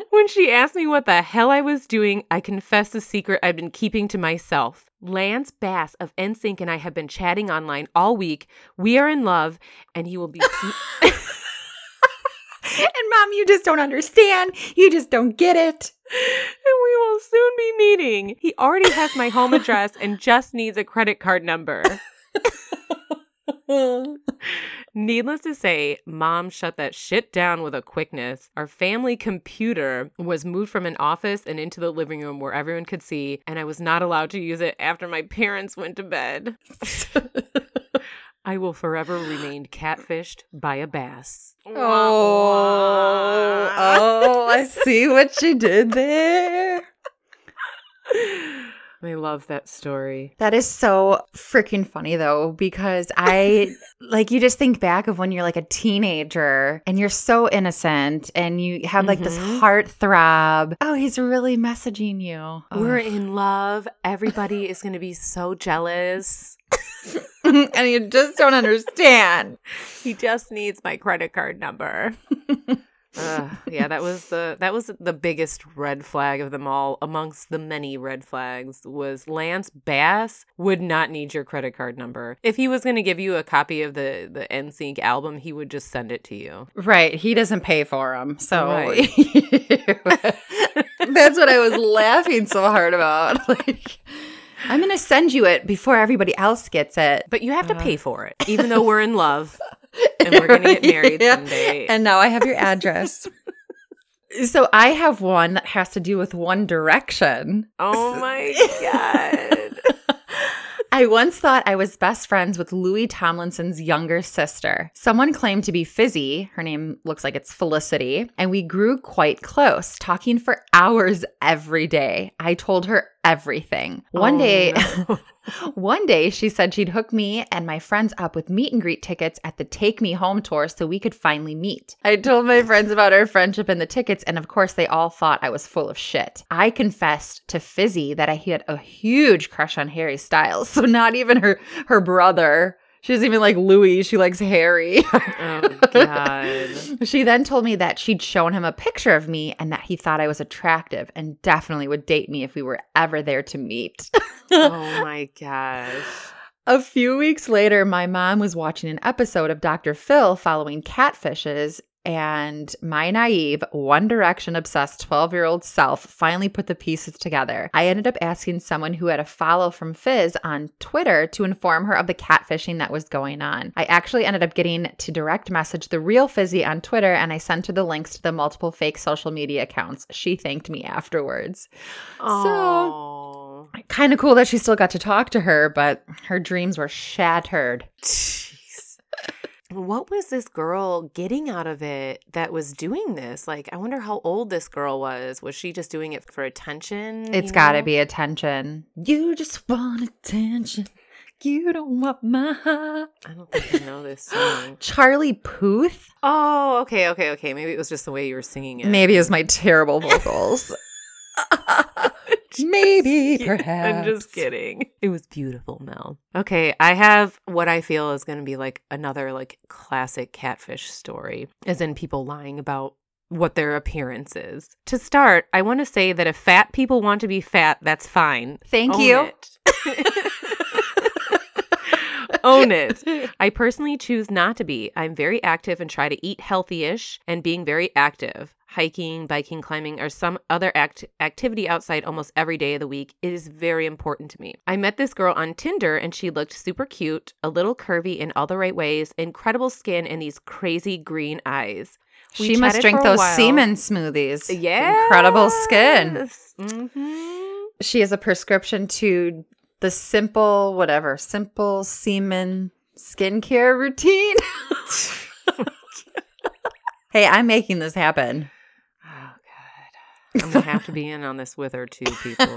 Speaker 1: When she asked me what the hell I was doing, I confessed a secret I'd been keeping to myself. Lance Bass of NSYNC and I have been chatting online all week. We are in love, and he will be.
Speaker 2: And mom, you just don't understand. You just don't get it.
Speaker 1: and we will soon be meeting. He already has my home address and just needs a credit card number. Needless to say, mom shut that shit down with a quickness. Our family computer was moved from an office and into the living room where everyone could see, and I was not allowed to use it after my parents went to bed. I will forever remain catfished by a bass.
Speaker 2: Oh, oh, I see what you did there.
Speaker 1: I love that story.
Speaker 2: That is so freaking funny though, because I like you just think back of when you're like a teenager and you're so innocent and you have like this
Speaker 1: Mhm.
Speaker 2: heart throb. Oh, he's really messaging you.
Speaker 1: We're
Speaker 2: Ugh.
Speaker 1: in love. Everybody is going to be so jealous.
Speaker 2: and you just don't understand.
Speaker 1: He just needs my credit card number. Ugh, yeah, that was the that was the biggest red flag of them all. Amongst the many red flags was Lance Bass would not need your credit card number. If he was going to give you a copy of the the NSYNC album, he would just send it to you.
Speaker 2: Right. He doesn't pay for them. So
Speaker 1: Right.
Speaker 2: that's what I was laughing so hard about. Like, I'm going to send you it before everybody else gets it.
Speaker 1: But you have to
Speaker 2: Uh.
Speaker 1: pay for it, even though we're in love and we're going to get married
Speaker 2: Yeah.
Speaker 1: someday.
Speaker 2: And now I have your address. so I have one that has to do with One Direction.
Speaker 1: oh my god.
Speaker 2: I once thought I was best friends with Louis Tomlinson's younger sister. Someone claimed to be Fizzy. Her name looks like it's Felicity. And we grew quite close, talking for hours every day. I told her everything. One
Speaker 1: Oh,
Speaker 2: day,
Speaker 1: no.
Speaker 2: one day she said she'd hook me and my friends up with meet and greet tickets at the Take Me Home tour so we could finally meet. I told my friends about our friendship and the tickets, and of course, they all thought I was full of shit. I confessed to Fizzy that I had a huge crush on Harry Styles. So not even her her brother. She doesn't even like Louis. She likes Harry.
Speaker 1: oh god.
Speaker 2: She then told me that she'd shown him a picture of me and that he thought I was attractive and definitely would date me if we were ever there to meet.
Speaker 1: Oh my gosh.
Speaker 2: A few weeks later, my mom was watching an episode of Dr. Phil following catfishes, and my naive, One Direction obsessed 12 year old self finally put the pieces together. I ended up asking someone who had a follow from Fizz on Twitter to inform her of the catfishing that was going on. I actually ended up getting to direct message the real Fizzy on Twitter, and I sent her the links to the multiple fake social media accounts. She thanked me afterwards.
Speaker 1: Oh.
Speaker 2: Kind of cool that she still got to talk to her, but her dreams were shattered.
Speaker 1: What was this girl getting out of it that was doing this? Like, I wonder how old this girl was. Was she just doing it for attention?
Speaker 2: It's got to be attention. You just want attention. You don't want my heart.
Speaker 1: I don't think I know this song.
Speaker 2: Charlie Puth?
Speaker 1: Oh, okay, okay, okay. Maybe it was just the way you were singing it.
Speaker 2: Maybe it was my terrible vocals. Maybe, perhaps.
Speaker 1: I'm just kidding. It was beautiful, Mel. Okay, I have what I feel is going to be like another like classic catfish story, as in people lying about what their appearance is. To start, I want to say that if fat people want to be fat, that's fine.
Speaker 2: Thank
Speaker 1: Own
Speaker 2: you.
Speaker 1: it. Own it. I personally choose not to be. I'm very active and try to eat healthy ish and being very active. Hiking, biking, climbing, or some other act- activity outside almost every day of the week it is very important to me. I met this girl on Tinder and she looked super cute, a little curvy in all the right ways, incredible skin, and these crazy green eyes. We
Speaker 2: she must drink those
Speaker 1: while.
Speaker 2: semen smoothies.
Speaker 1: Yeah.
Speaker 2: Incredible skin.
Speaker 1: hmm
Speaker 2: She has a prescription to the simple, whatever, simple semen skincare routine. hey, I'm making this happen.
Speaker 1: I'm gonna have to be in on this with her too, people.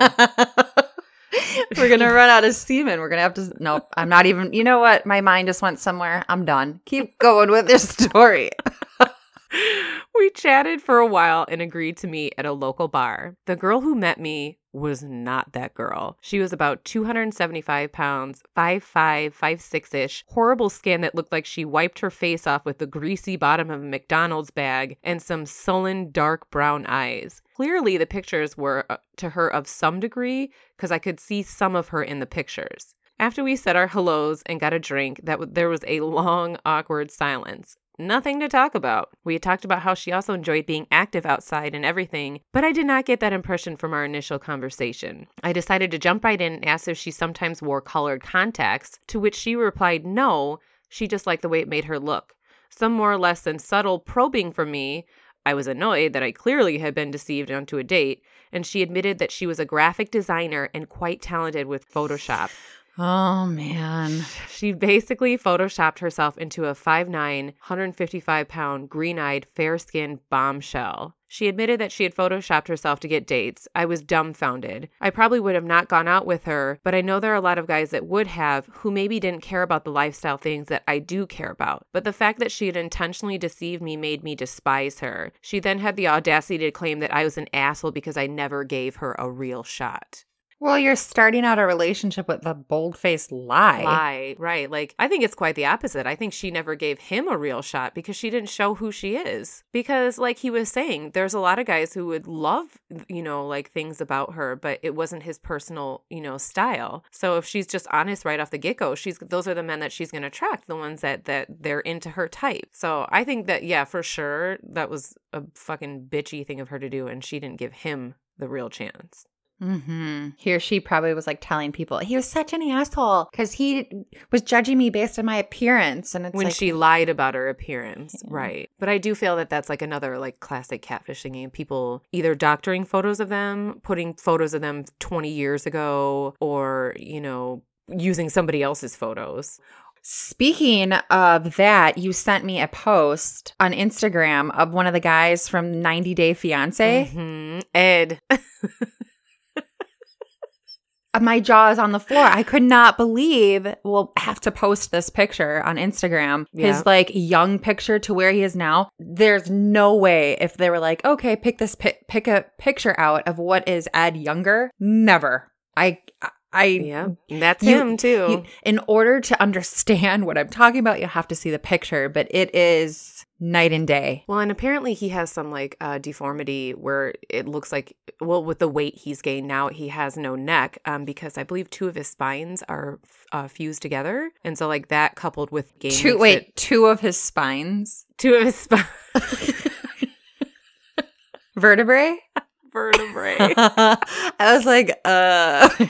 Speaker 2: We're gonna run out of semen. We're gonna have to. Nope. I'm not even. You know what? My mind just went somewhere. I'm done. Keep going with this story.
Speaker 1: we chatted for a while and agreed to meet at a local bar. The girl who met me was not that girl. She was about 275 pounds, 5'5, 5'6 ish, horrible skin that looked like she wiped her face off with the greasy bottom of a McDonald's bag, and some sullen, dark brown eyes. Clearly, the pictures were uh, to her of some degree because I could see some of her in the pictures. After we said our hellos and got a drink, that w- there was a long, awkward silence. Nothing to talk about. We had talked about how she also enjoyed being active outside and everything, but I did not get that impression from our initial conversation. I decided to jump right in and ask if she sometimes wore colored contacts, to which she replied no, She just liked the way it made her look. Some more or less than subtle probing from me. I was annoyed that I clearly had been deceived onto a date, and she admitted that she was a graphic designer and quite talented with Photoshop.
Speaker 2: Oh man.
Speaker 1: She basically photoshopped herself into a 5'9, 155 pound, green eyed, fair skinned bombshell. She admitted that she had photoshopped herself to get dates. I was dumbfounded. I probably would have not gone out with her, but I know there are a lot of guys that would have who maybe didn't care about the lifestyle things that I do care about. But the fact that she had intentionally deceived me made me despise her. She then had the audacity to claim that I was an asshole because I never gave her a real shot.
Speaker 2: Well, you're starting out a relationship with a bold faced lie.
Speaker 1: lie. Right. Like, I think it's quite the opposite. I think she never gave him a real shot because she didn't show who she is. Because, like he was saying, there's a lot of guys who would love, you know, like things about her, but it wasn't his personal, you know, style. So if she's just honest right off the get go, she's those are the men that she's going to attract, the ones that that they're into her type. So I think that yeah, for sure, that was a fucking bitchy thing of her to do, and she didn't give him the real chance.
Speaker 2: Mm-hmm. He or she probably was like telling people he was such an asshole because he was judging me based on my appearance, and it's
Speaker 1: when
Speaker 2: like,
Speaker 1: she lied about her appearance
Speaker 2: Yeah.
Speaker 1: right but i do feel that that's like another like classic catfishing game people either doctoring photos of them putting photos of them 20 years ago or you know using somebody else's photos
Speaker 2: Speaking of that, you sent me a post on Instagram of one of the guys from 90 Day Fiance.
Speaker 1: Mhm. ed
Speaker 2: My jaw is on the floor. I could not believe. We'll have to post this picture on Instagram.
Speaker 1: Yeah.
Speaker 2: His like young picture to where he is now. There's no way if they were like, okay, pick this pi- pick a picture out of what is Ed younger. Never. I I
Speaker 1: yeah that's
Speaker 2: You-
Speaker 1: him too
Speaker 2: you- in order to understand what I'm talking about, you have to see the picture, but it is night and day.
Speaker 1: Well, and apparently he has some like uh, deformity where it looks like, well, with the weight he's gained now, he has no neck um, because I believe two of his spines are uh, fused together. And so, like, that coupled with gain.
Speaker 2: Two wait,
Speaker 1: it-
Speaker 2: two of his spines,
Speaker 1: two of his spines.
Speaker 2: vertebrae.
Speaker 1: vertebrae.
Speaker 2: I was like, uh,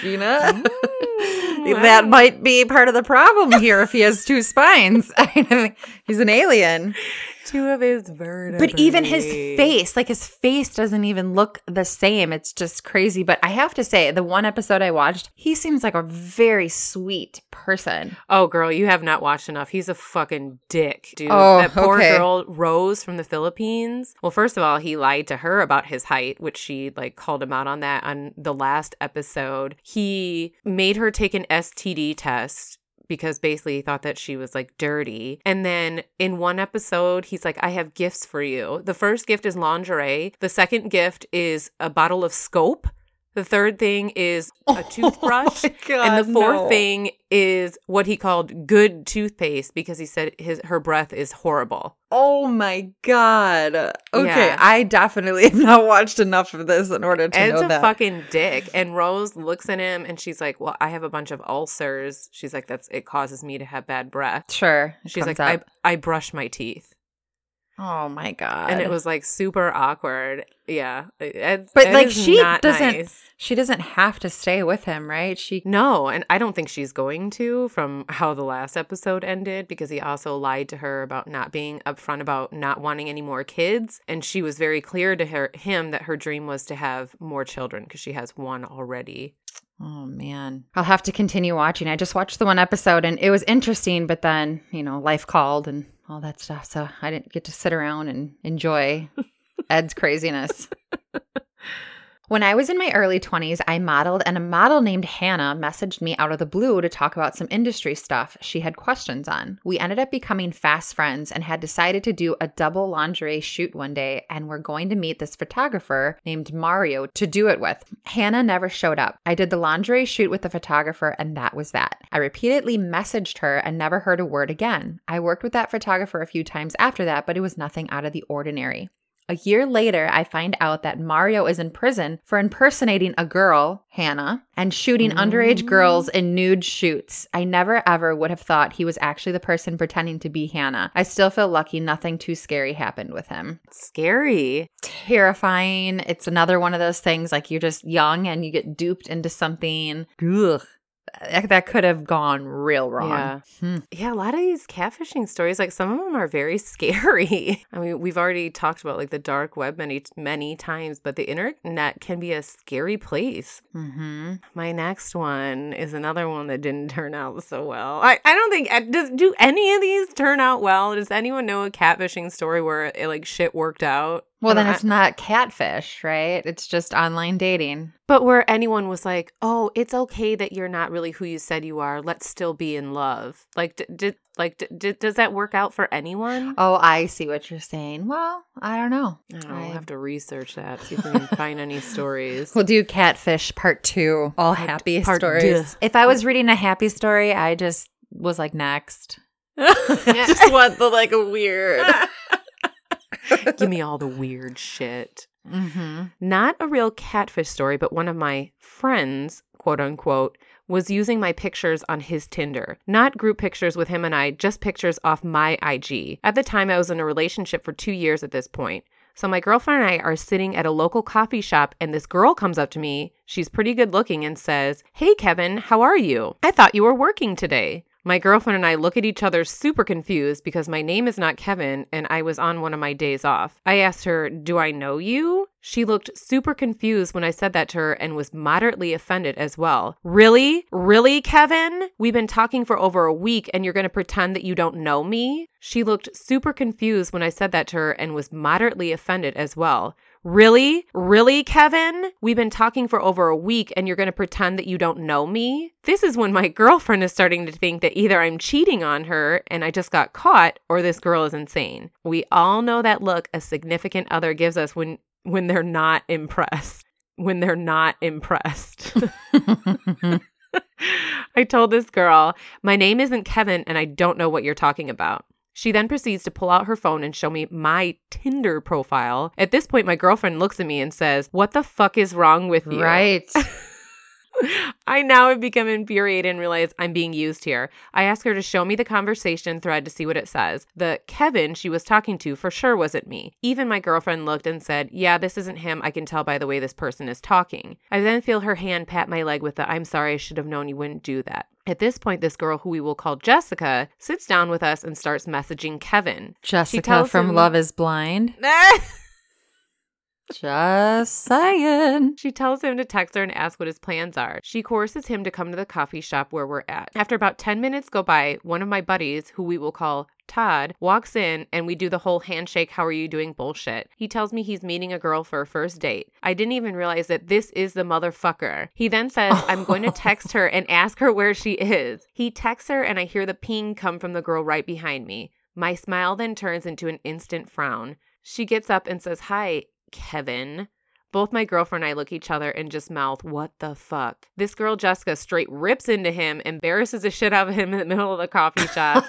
Speaker 2: Gina, that
Speaker 1: wow.
Speaker 2: might be part of the problem here if he has two spines. He's an alien.
Speaker 1: Two of his vertebrae.
Speaker 2: But even his face, like his face doesn't even look the same. It's just crazy. But I have to say, the one episode I watched, he seems like a very sweet person.
Speaker 1: Oh, girl, you have not watched enough. He's a fucking dick, dude.
Speaker 2: Oh,
Speaker 1: that poor
Speaker 2: okay.
Speaker 1: girl, Rose from the Philippines. Well, first of all, he lied to her about his height, which she like called him out on that on the last episode. He made her take an STD test because basically he thought that she was like dirty. And then in one episode, he's like, I have gifts for you. The first gift is lingerie, the second gift is a bottle of scope. The third thing is oh a toothbrush.
Speaker 2: Oh God,
Speaker 1: and the fourth
Speaker 2: no.
Speaker 1: thing is what he called good toothpaste because he said his her breath is horrible.
Speaker 2: Oh my god. Okay,
Speaker 1: Yeah.
Speaker 2: I definitely have not watched enough of this in order to
Speaker 1: Ed's
Speaker 2: know
Speaker 1: a
Speaker 2: that.
Speaker 1: fucking dick. And Rose looks at him and she's like, Well, I have a bunch of ulcers. She's like, That's it causes me to have bad breath.
Speaker 2: sure.
Speaker 1: She's like,
Speaker 2: up.
Speaker 1: I I brush my teeth.
Speaker 2: Oh my god.
Speaker 1: And it was like super awkward. Yeah. Ed,
Speaker 2: But,
Speaker 1: Ed
Speaker 2: like, she doesn't-
Speaker 1: nice.
Speaker 2: she doesn't have to stay with him, right? She
Speaker 1: No, and I don't think she's going to from how the last episode ended because he also lied to her about not being upfront about not wanting any more kids and she was very clear to her him that her dream was to have more children because she has one already.
Speaker 2: Oh man. I'll have to continue watching. I just watched the one episode and it was interesting, but then, you know, life called and all that stuff. So I didn't get to sit around and enjoy Ed's craziness. When I was in my early 20s, I modeled, and a model named Hannah messaged me out of the blue to talk about some industry stuff she had questions on. We ended up becoming fast friends and had decided to do a double lingerie shoot one day, and we're going to meet this photographer named Mario to do it with. Hannah never showed up. I did the lingerie shoot with the photographer, and that was that. I repeatedly messaged her and never heard a word again. I worked with that photographer a few times after that, but it was nothing out of the ordinary. A year later, I find out that Mario is in prison for impersonating a girl, Hannah, and shooting underage girls mm. in nude shoots. I never ever would have thought he was actually the person pretending to be Hannah. I still feel lucky nothing too scary happened with him.
Speaker 1: Scary.
Speaker 2: Terrifying. It's another one of those things like you're just young and you get duped into something. Ugh. That could have gone real wrong.
Speaker 1: Yeah.
Speaker 2: Hmm.
Speaker 1: Yeah, a lot of these catfishing stories, like some of them are very scary. I mean, we've already talked about like the dark web many, many times, but the internet can be a scary place.
Speaker 2: Mm-hmm.
Speaker 1: My next one is another one that didn't turn out so well. I, I don't think, uh, does, do any of these turn out well? Does anyone know a catfishing story where it, like shit worked out?
Speaker 2: Well, then it's not catfish, right? It's just online dating.
Speaker 1: But where anyone was like, "Oh, it's okay that you're not really who you said you are. Let's still be in love." Like, d- did like d- d- does that work out for anyone?
Speaker 2: Oh, I see what you're saying. Well, I don't know.
Speaker 1: I don't know.
Speaker 2: I-
Speaker 1: We'll have to research that. See if we can find any stories.
Speaker 2: We'll do catfish part two, all
Speaker 1: Part-
Speaker 2: happy
Speaker 1: part
Speaker 2: stories. If I was reading a happy story, I just was like, next.
Speaker 1: I Just want the like weird. Give me all the weird shit.
Speaker 2: Mm-hmm.
Speaker 1: Not a real catfish story, but one of my friends, quote unquote, was using my pictures on his Tinder. Not group pictures with him and I, just pictures off my IG. At the time, I was in a relationship for two years at this point. So my girlfriend and I are sitting at a local coffee shop, and this girl comes up to me. She's pretty good looking and says, Hey, Kevin, how are you? I thought you were working today. My girlfriend and I look at each other super confused because my name is not Kevin and I was on one of my days off. I asked her, Do I know you? She looked super confused when I said that to her and was moderately offended as well. Really? Really, Kevin? We've been talking for over a week and you're going to pretend that you don't know me? She looked super confused when I said that to her and was moderately offended as well. Really? Really, Kevin? We've been talking for over a week and you're going to pretend that you don't know me? This is when my girlfriend is starting to think that either I'm cheating on her and I just got caught or this girl is insane. We all know that look a significant other gives us when when they're not impressed. When they're not impressed. I told this girl, My name isn't Kevin and I don't know what you're talking about. She then proceeds to pull out her phone and show me my Tinder profile. At this point, my girlfriend looks at me and says, What the fuck is wrong with you?
Speaker 2: Right.
Speaker 1: I now have become infuriated and realize I'm being used here. I ask her to show me the conversation thread to see what it says. The Kevin she was talking to for sure wasn't me. Even my girlfriend looked and said, Yeah, this isn't him. I can tell by the way this person is talking. I then feel her hand pat my leg with the I'm sorry, I should have known you wouldn't do that. At this point, this girl, who we will call Jessica, sits down with us and starts messaging Kevin.
Speaker 2: Jessica from
Speaker 1: him-
Speaker 2: Love is Blind. Just saying.
Speaker 1: She tells him to text her and ask what his plans are. She coerces him to come to the coffee shop where we're at. After about 10 minutes go by, one of my buddies, who we will call Todd, walks in and we do the whole handshake, how are you doing bullshit. He tells me he's meeting a girl for a first date. I didn't even realize that this is the motherfucker. He then says, I'm going to text her and ask her where she is. He texts her and I hear the ping come from the girl right behind me. My smile then turns into an instant frown. She gets up and says, Hi, Kevin. Both my girlfriend and I look at each other and just mouth, What the fuck? This girl, Jessica, straight rips into him, embarrasses the shit out of him in the middle of the coffee shop.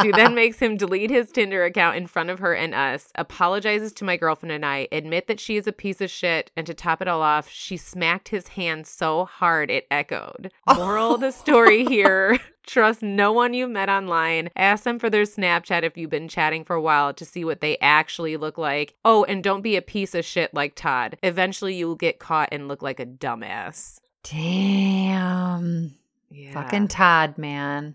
Speaker 1: she then makes him delete his Tinder account in front of her and us, apologizes to my girlfriend and I, admit that she is a piece of shit, and to top it all off, she smacked his hand so hard it echoed. Moral of the story here trust no one you met online. Ask them for their Snapchat if you've been chatting for a while to see what they actually look like. Oh, and don't be a piece of shit like Todd. Eventually, you'll get caught and look like a dumbass.
Speaker 2: Damn.
Speaker 1: Yeah.
Speaker 2: Fucking Todd, man.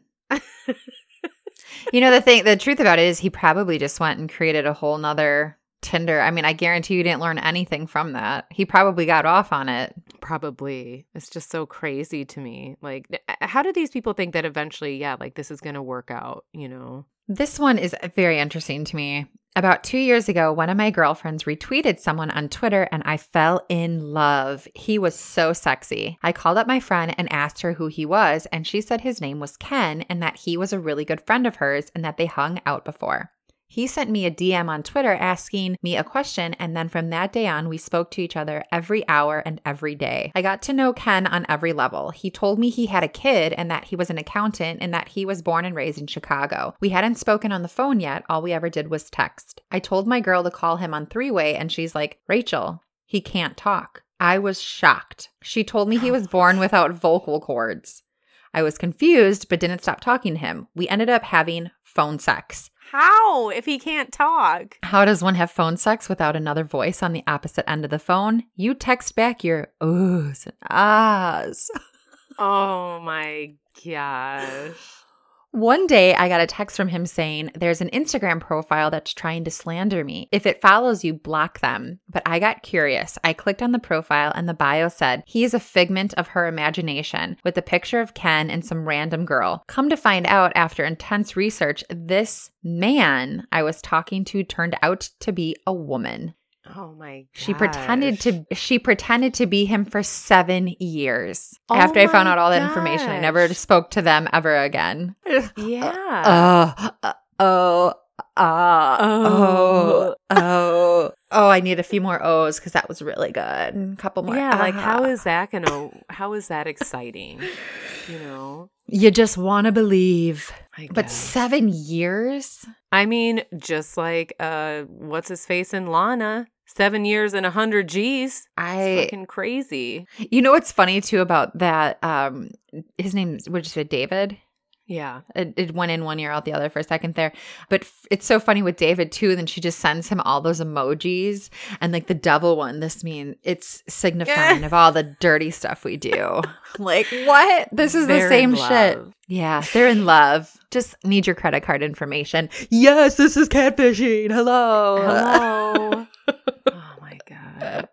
Speaker 2: you know the thing the truth about it is he probably just went and created a whole nother Tinder. I mean, I guarantee you didn't learn anything from that. He probably got off on it.
Speaker 1: Probably. It's just so crazy to me. Like, uh, how do these people think that eventually, yeah, like this is going to work out, you know?
Speaker 2: This one is very interesting to me. About two years ago, one of my girlfriends retweeted someone on Twitter and I fell in love. He was so sexy. I called up my friend and asked her who he was, and she said his name was Ken and that he was a really good friend of hers and that they hung out before. He sent me a DM on Twitter asking me a question, and then from that day on, we spoke to each other every hour and every day. I got to know Ken on every level. He told me he had a kid and that he was an accountant and that he was born and raised in Chicago. We hadn't spoken on the phone yet, all we ever did was text. I told my girl to call him on three way, and she's like, Rachel, he can't talk. I was shocked. She told me he was born without vocal cords. I was confused, but didn't stop talking to him. We ended up having phone sex.
Speaker 1: How if he can't talk?
Speaker 2: How does one have phone sex without another voice on the opposite end of the phone? You text back your oohs and ahs.
Speaker 1: Oh my gosh.
Speaker 2: One day, I got a text from him saying, There's an Instagram profile that's trying to slander me. If it follows you, block them. But I got curious. I clicked on the profile, and the bio said, He is a figment of her imagination, with a picture of Ken and some random girl. Come to find out, after intense research, this man I was talking to turned out to be a woman.
Speaker 1: Oh my gosh.
Speaker 2: She pretended to she pretended to be him for 7 years.
Speaker 1: Oh
Speaker 2: After I found out all that information, I never spoke to them ever again.
Speaker 1: Yeah.
Speaker 2: Oh, uh, oh, uh,
Speaker 1: Oh.
Speaker 2: oh, oh, oh! I need a few more O's because that was really good. A couple more.
Speaker 1: yeah, like how
Speaker 2: uh.
Speaker 1: is that gonna how is that exciting? You know?
Speaker 2: you just want to believe? But seven years?
Speaker 1: I mean, just like uh what's his face in Lana. Seven years and a hundred G's. It's
Speaker 2: I,
Speaker 1: fucking crazy.
Speaker 2: you know what's funny too about that? Um, his name, what did you say, David?
Speaker 1: Yeah.
Speaker 2: It, it went in one ear out the other for a second there. But f- it's so funny with David too. Then she just sends him all those emojis and like the devil one. This mean it's signifying of all the dirty stuff we do. like what? This is the
Speaker 1: They're
Speaker 2: same shit. Yeah, they're in love. Just need your credit card information. Yes, this is catfishing. Hello.
Speaker 1: Hello. oh my god.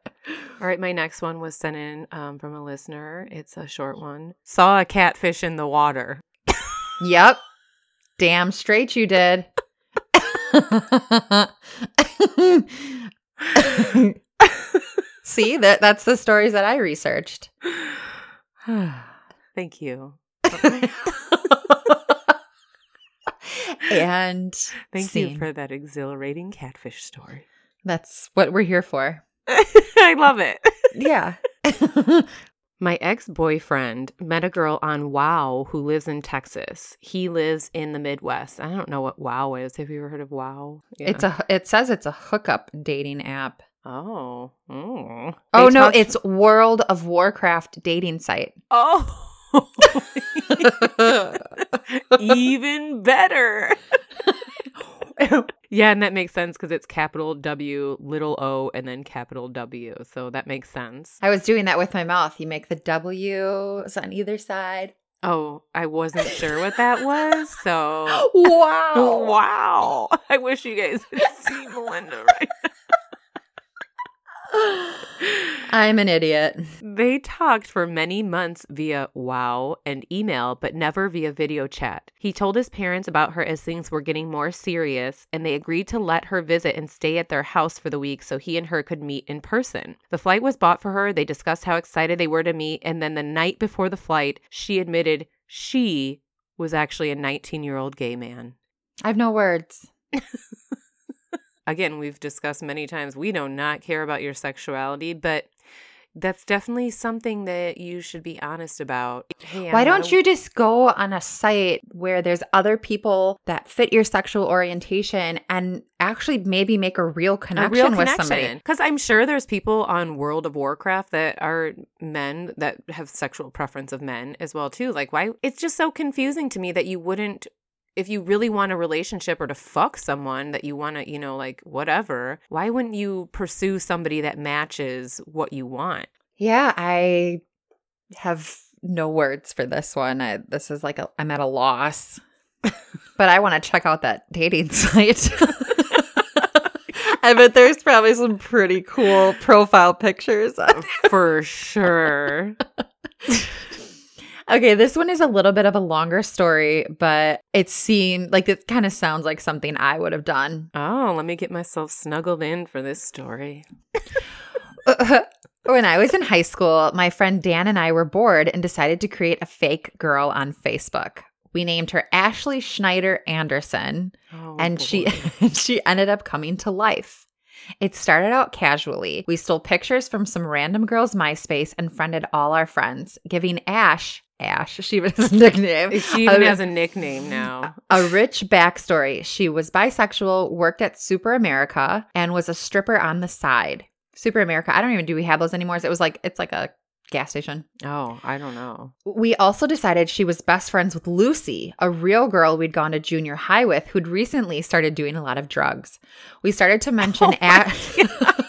Speaker 1: All right, my next one was sent in um, from a listener. It's a short one. Saw a catfish in the water.
Speaker 2: Yep. Damn straight you did. See, that that's the stories that I researched.
Speaker 1: Thank you.
Speaker 2: and
Speaker 1: Thank
Speaker 2: scene.
Speaker 1: you for that exhilarating catfish story.
Speaker 2: That's what we're here for.
Speaker 1: I love it.
Speaker 2: Yeah.
Speaker 1: My ex boyfriend met a girl on Wow who lives in Texas. He lives in the Midwest. I don't know what Wow is. Have you ever heard of Wow? Yeah.
Speaker 2: It's a it says it's a hookup dating app.
Speaker 1: oh. Mm.
Speaker 2: Oh
Speaker 1: They
Speaker 2: no,
Speaker 1: talked-
Speaker 2: it's World of Warcraft dating site.
Speaker 1: oh. Even better. Yeah, and that makes sense because it's capital W, little O, and then capital W. So that makes sense.
Speaker 2: I was doing that with my mouth. You make the W's on either side.
Speaker 1: Oh, I wasn't sure what that was. So
Speaker 2: Wow.
Speaker 1: wow. I wish you guys could see Melinda right
Speaker 2: I'm an idiot.
Speaker 1: They talked for many months via WoW and email, but never via video chat. He told his parents about her as things were getting more serious, and they agreed to let her visit and stay at their house for the week so he and her could meet in person. The flight was bought for her. They discussed how excited they were to meet, and then the night before the flight, she admitted she was actually a 19 year old gay man.
Speaker 2: I have no words.
Speaker 1: Again, we've discussed many times we do not care about your sexuality, but that's definitely something that you should be honest about. Hey,
Speaker 2: Why don't
Speaker 1: not-
Speaker 2: you just go on a site where there's other people that fit your sexual orientation and actually maybe make a real
Speaker 1: a
Speaker 2: connection with somebody?
Speaker 1: Because I'm sure there's people on World of Warcraft that are men that have sexual preference of men as well too. Like, why? It's just so confusing to me that you wouldn't. If you really want a relationship or to fuck someone that you want to, you know, like whatever, why wouldn't you pursue somebody that matches what you want?
Speaker 2: Yeah, I have no words for this one. I, this is like a, I'm at a loss, but I want to check out that dating site. I bet there's probably some pretty cool profile pictures.
Speaker 1: For sure.
Speaker 2: okay, this one is a little bit of a longer story, but it seemed like it kind of sounds like something I would have done.
Speaker 1: Oh, let me get myself snuggled in for this story.
Speaker 2: when I was in high school, my friend Dan and I were bored and decided to create a fake girl on Facebook. We named her Ashley Schneider Anderson,
Speaker 1: Oh,
Speaker 2: and she she ended up coming to life. It started out casually. We stole pictures from some random girl's MySpace and friended all our friends, giving Ash Ash, she was his nickname.
Speaker 1: She even
Speaker 2: a-
Speaker 1: has a nickname now.
Speaker 2: a rich backstory. She was bisexual, worked at Super America, and was a stripper on the side. Super America. I don't even do we have those anymore. It was like it's like a gas station.
Speaker 1: Oh, I don't know.
Speaker 2: We also decided she was best friends with Lucy, a real girl we'd gone to junior high with who'd recently started doing a lot of drugs. We started to mention
Speaker 1: Oh my
Speaker 2: A-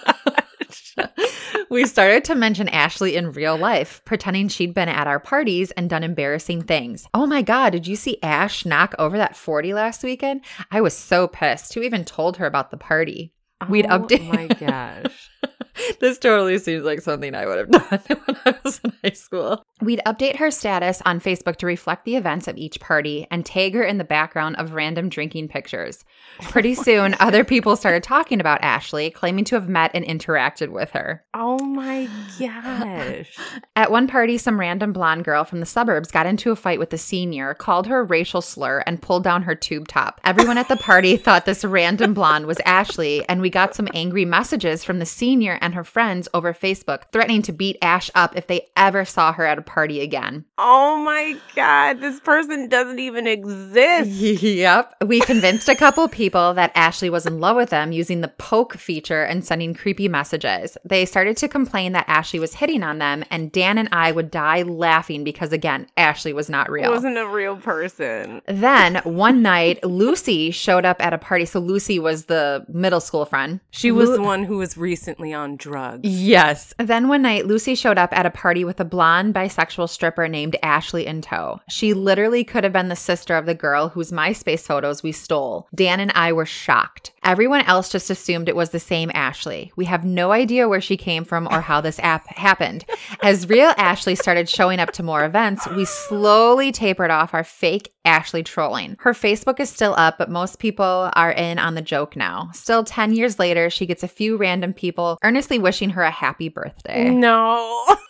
Speaker 2: we started to mention Ashley in real life, pretending she'd been at our parties and done embarrassing things. Oh my God, did you see Ash knock over that 40 last weekend? I was so pissed. Who even told her about the party? We'd
Speaker 1: oh
Speaker 2: update-
Speaker 1: my gosh.
Speaker 2: this totally seems like something I would have done when I was in high school. We'd update her status on Facebook to reflect the events of each party and tag her in the background of random drinking pictures. Pretty soon, other people started talking about Ashley, claiming to have met and interacted with her.
Speaker 1: Oh my gosh.
Speaker 2: At one party, some random blonde girl from the suburbs got into a fight with a senior, called her a racial slur, and pulled down her tube top. Everyone at the party thought this random blonde was Ashley, and we got some angry messages from the senior and her friends over Facebook, threatening to beat Ash up if they ever saw her at a party again.
Speaker 1: Oh my god, this person doesn't even exist.
Speaker 2: yep. We convinced a couple people that Ashley was in love with them using the poke feature and sending creepy messages. They started to complain that Ashley was hitting on them, and Dan and I would die laughing because, again, Ashley was not
Speaker 1: It
Speaker 2: real.
Speaker 1: wasn't a real person.
Speaker 2: Then one night, Lucy showed up at a party. So Lucy was the middle school friend.
Speaker 1: She was
Speaker 2: Lu-
Speaker 1: the one who was recently on drugs.
Speaker 2: Yes. Then one night, Lucy showed up at a party with a blonde bisexual stripper named Ashley in tow. She literally could have been the sister of the girl whose MySpace photos we stole. Dan and I were shocked. Everyone else just assumed it was the same Ashley. We have no idea where she came from or how this app happened. As real Ashley started showing up to more events, we slowly tapered off our fake Ashley trolling. Her Facebook is still up, but most people are in on the joke now. Still, 10 years later, she gets a few random people earnestly wishing her a happy birthday.
Speaker 1: No.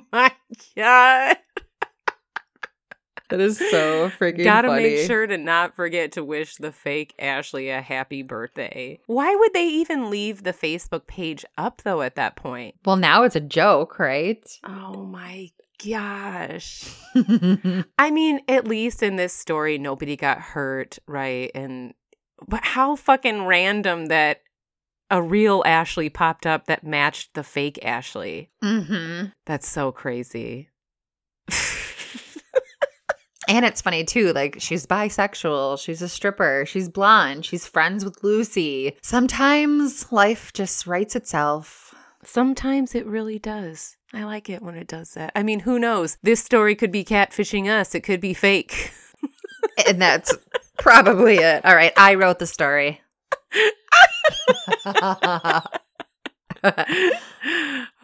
Speaker 1: My god.
Speaker 2: That is so freaking
Speaker 1: Gotta make sure to not forget to wish the fake Ashley a happy birthday. Why would they even leave the Facebook page up though at that point?
Speaker 2: Well, now it's a joke, right?
Speaker 1: Oh my gosh. I mean, at least in this story, nobody got hurt, right? And but how fucking random that a real Ashley popped up that matched the fake Ashley.
Speaker 2: mm-hmm.
Speaker 1: That's so crazy.
Speaker 2: And it's funny too. Like she's bisexual, she's a stripper, she's blonde, she's friends with Lucy. Sometimes life just writes itself.
Speaker 1: Sometimes it really does. I like it when it does that. I mean, who knows? This story could be catfishing us. It could be fake.
Speaker 2: And that's probably it. All right, I wrote the story.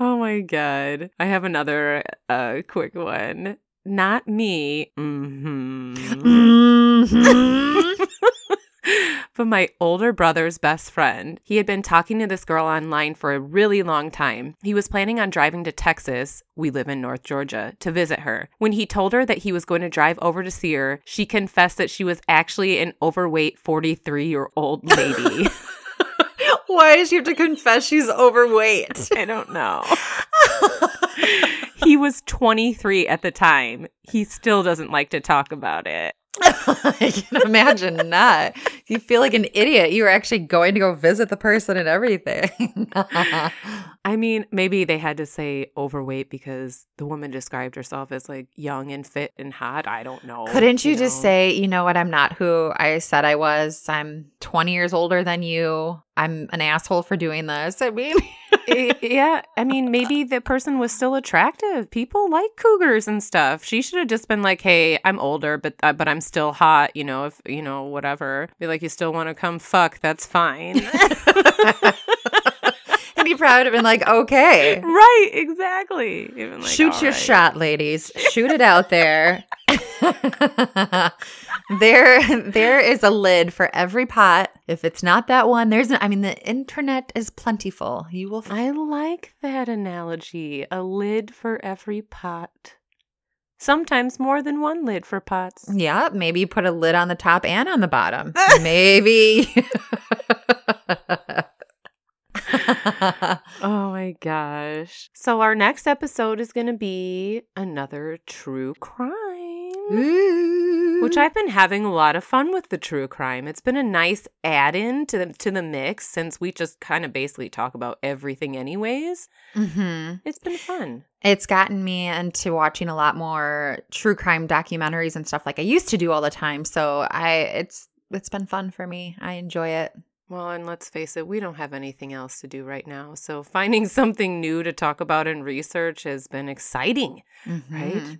Speaker 1: oh my god. I have another uh quick one. Not me. Mhm.
Speaker 2: Mhm.
Speaker 1: but my older brother's best friend. He had been talking to this girl online for a really long time. He was planning on driving to Texas, we live in North Georgia, to visit her. When he told her that he was going to drive over to see her, she confessed that she was actually an overweight 43 year old lady.
Speaker 2: Why does she have to confess she's overweight?
Speaker 1: I don't know. he was 23 at the time. He still doesn't like to talk about it.
Speaker 2: I can imagine not. You feel like an idiot. You were actually going to go visit the person and everything.
Speaker 1: I mean, maybe they had to say overweight because the woman described herself as like young and fit and hot. I don't know.
Speaker 2: Couldn't you, just
Speaker 1: know?
Speaker 2: say, you know what, I'm not who I said I was. I'm 20 years older than you. I'm an asshole for doing this. I mean,
Speaker 1: I- yeah, I mean, maybe the person was still attractive. People like cougars and stuff. She should have just been like, "Hey, I'm older, but uh, but I'm still hot." You know, if you know whatever. Be like, you still want to come fuck? That's fine.
Speaker 2: and he probably would like, okay.
Speaker 1: right? Exactly. Even like,
Speaker 2: Shoot your
Speaker 1: right.
Speaker 2: shot, ladies. Shoot it out there. there there is a lid for every pot. If it's not that one, there's I mean the internet is plentiful. You will
Speaker 1: I like that analogy. A lid for every pot. Sometimes more than one lid for pots.
Speaker 2: Yeah, maybe you put a lid on the top and on the bottom. maybe.
Speaker 1: Oh my gosh. So, our next episode is going to be another true crime. Which I've been having a lot of fun with the true crime. It's been a nice add-in to the to the mix since we just kind of basically talk about everything anyways.
Speaker 2: hmm
Speaker 1: It's been fun.
Speaker 2: It's gotten me into watching a lot more true crime documentaries and stuff like I used to do all the time. So I it's it's been fun for me. I enjoy it.
Speaker 1: Well, and let's face it, we don't have anything else to do right now. So finding something new to talk about and research has been exciting. Right?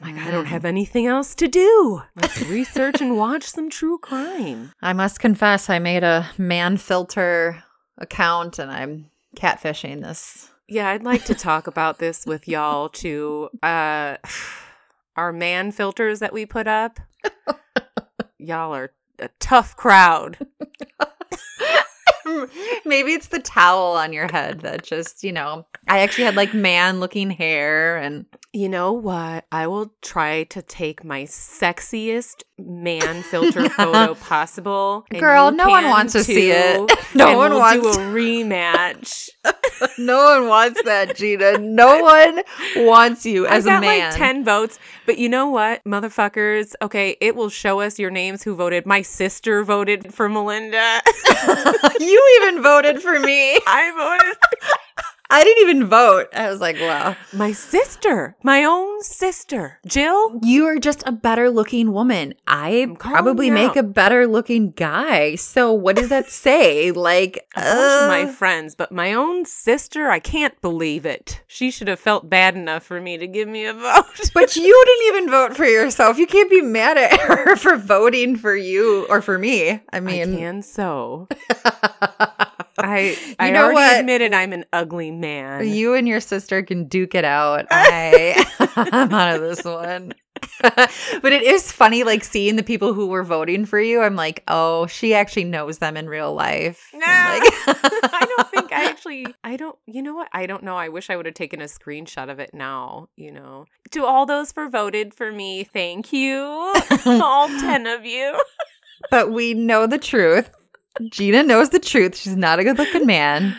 Speaker 1: Like, I don't have anything else to do. Let's research and watch some true crime.
Speaker 2: I must confess, I made a man filter account and I'm catfishing this.
Speaker 1: Yeah, I'd like to talk about this with y'all too. Uh, our man filters that we put up. y'all are a tough crowd.
Speaker 2: Maybe it's the towel on your head that just, you know, I actually had like man looking hair and
Speaker 1: You know what? I will try to take my sexiest man filter photo possible.
Speaker 2: Girl, no one wants to see it. No one
Speaker 1: we'll
Speaker 2: wants
Speaker 1: do a rematch.
Speaker 2: no one wants that, Gina. No one wants you as
Speaker 1: I got
Speaker 2: a man.
Speaker 1: like 10 votes, but you know what, motherfuckers? Okay, it will show us your names who voted. My sister voted for Melinda.
Speaker 2: you even voted for me.
Speaker 1: I voted.
Speaker 2: I didn't even vote. I was like, wow.
Speaker 1: My sister, my own sister, Jill.
Speaker 2: You are just a better looking woman. I probably make
Speaker 1: out.
Speaker 2: a better looking guy. So what does that say? Like,
Speaker 1: A bunch of my
Speaker 2: uh,
Speaker 1: friends, but my own sister, I can't believe it. She should have felt bad enough for me to give me a vote.
Speaker 2: but you didn't even vote for yourself. You can't be mad at her for voting for you or for me. I
Speaker 1: I
Speaker 2: mean,
Speaker 1: can so. I
Speaker 2: You
Speaker 1: I
Speaker 2: know
Speaker 1: already
Speaker 2: what?
Speaker 1: admitted I'm an ugly man.
Speaker 2: you and your sister can duke it out. I I'm out of this one. but it is funny like seeing the people who were voting for you. I'm like, "Oh, she actually knows them in real life."
Speaker 1: No.
Speaker 2: I'm like-
Speaker 1: I don't think I actually I don't you know what? I don't know. I wish I would have taken a screenshot of it now, you know. To all those for voted for me, thank you. all 10 of you.
Speaker 2: but we know the truth. Gina knows the truth. She's not a good looking man.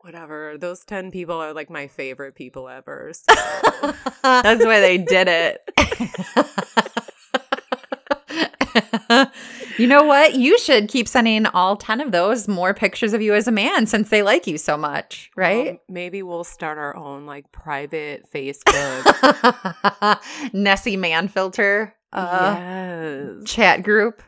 Speaker 1: Whatever. Those 10 people are like my favorite people ever. So.
Speaker 2: That's why they did it. you know what? You should keep sending all 10 of those more pictures of you as a man since they like you so much, right?
Speaker 1: Um, maybe we'll start our own like private Facebook
Speaker 2: Nessie man filter uh,
Speaker 1: yes.
Speaker 2: chat group.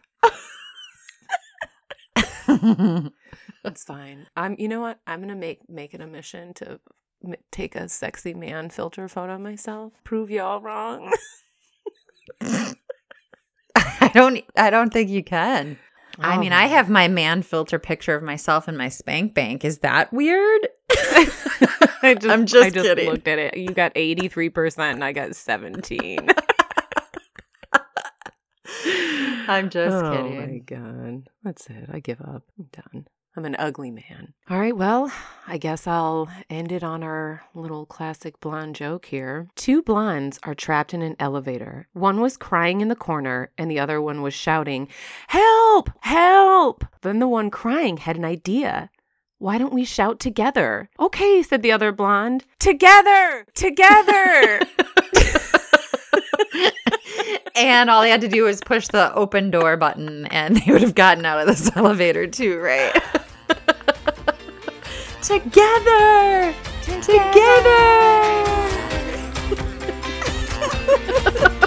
Speaker 1: That's fine. I'm. You know what? I'm gonna make make it a mission to m- take a sexy man filter photo of myself. Prove y'all wrong.
Speaker 2: I don't I don't think you can. I mean, I
Speaker 1: Oh.
Speaker 2: have my man filter picture of myself in my spank bank. Is that weird?
Speaker 1: I just,
Speaker 2: I'm just
Speaker 1: I just
Speaker 2: kidding.
Speaker 1: looked at it. You got 83 percent, and I got 17.
Speaker 2: I'm just
Speaker 1: oh
Speaker 2: kidding.
Speaker 1: Oh my god, that's it. I give up. I'm done. I'm an ugly man. All right, well, I guess I'll end it on our little classic blonde joke here. Two blondes are trapped in an elevator. One was crying in the corner, and the other one was shouting, Help! Help! Then the one crying had an idea. Why don't we shout together? Okay, said the other blonde. Together! Together!
Speaker 2: and all they had to do was push the open door button and they would have gotten out of this elevator too, right? Together! Together! Together!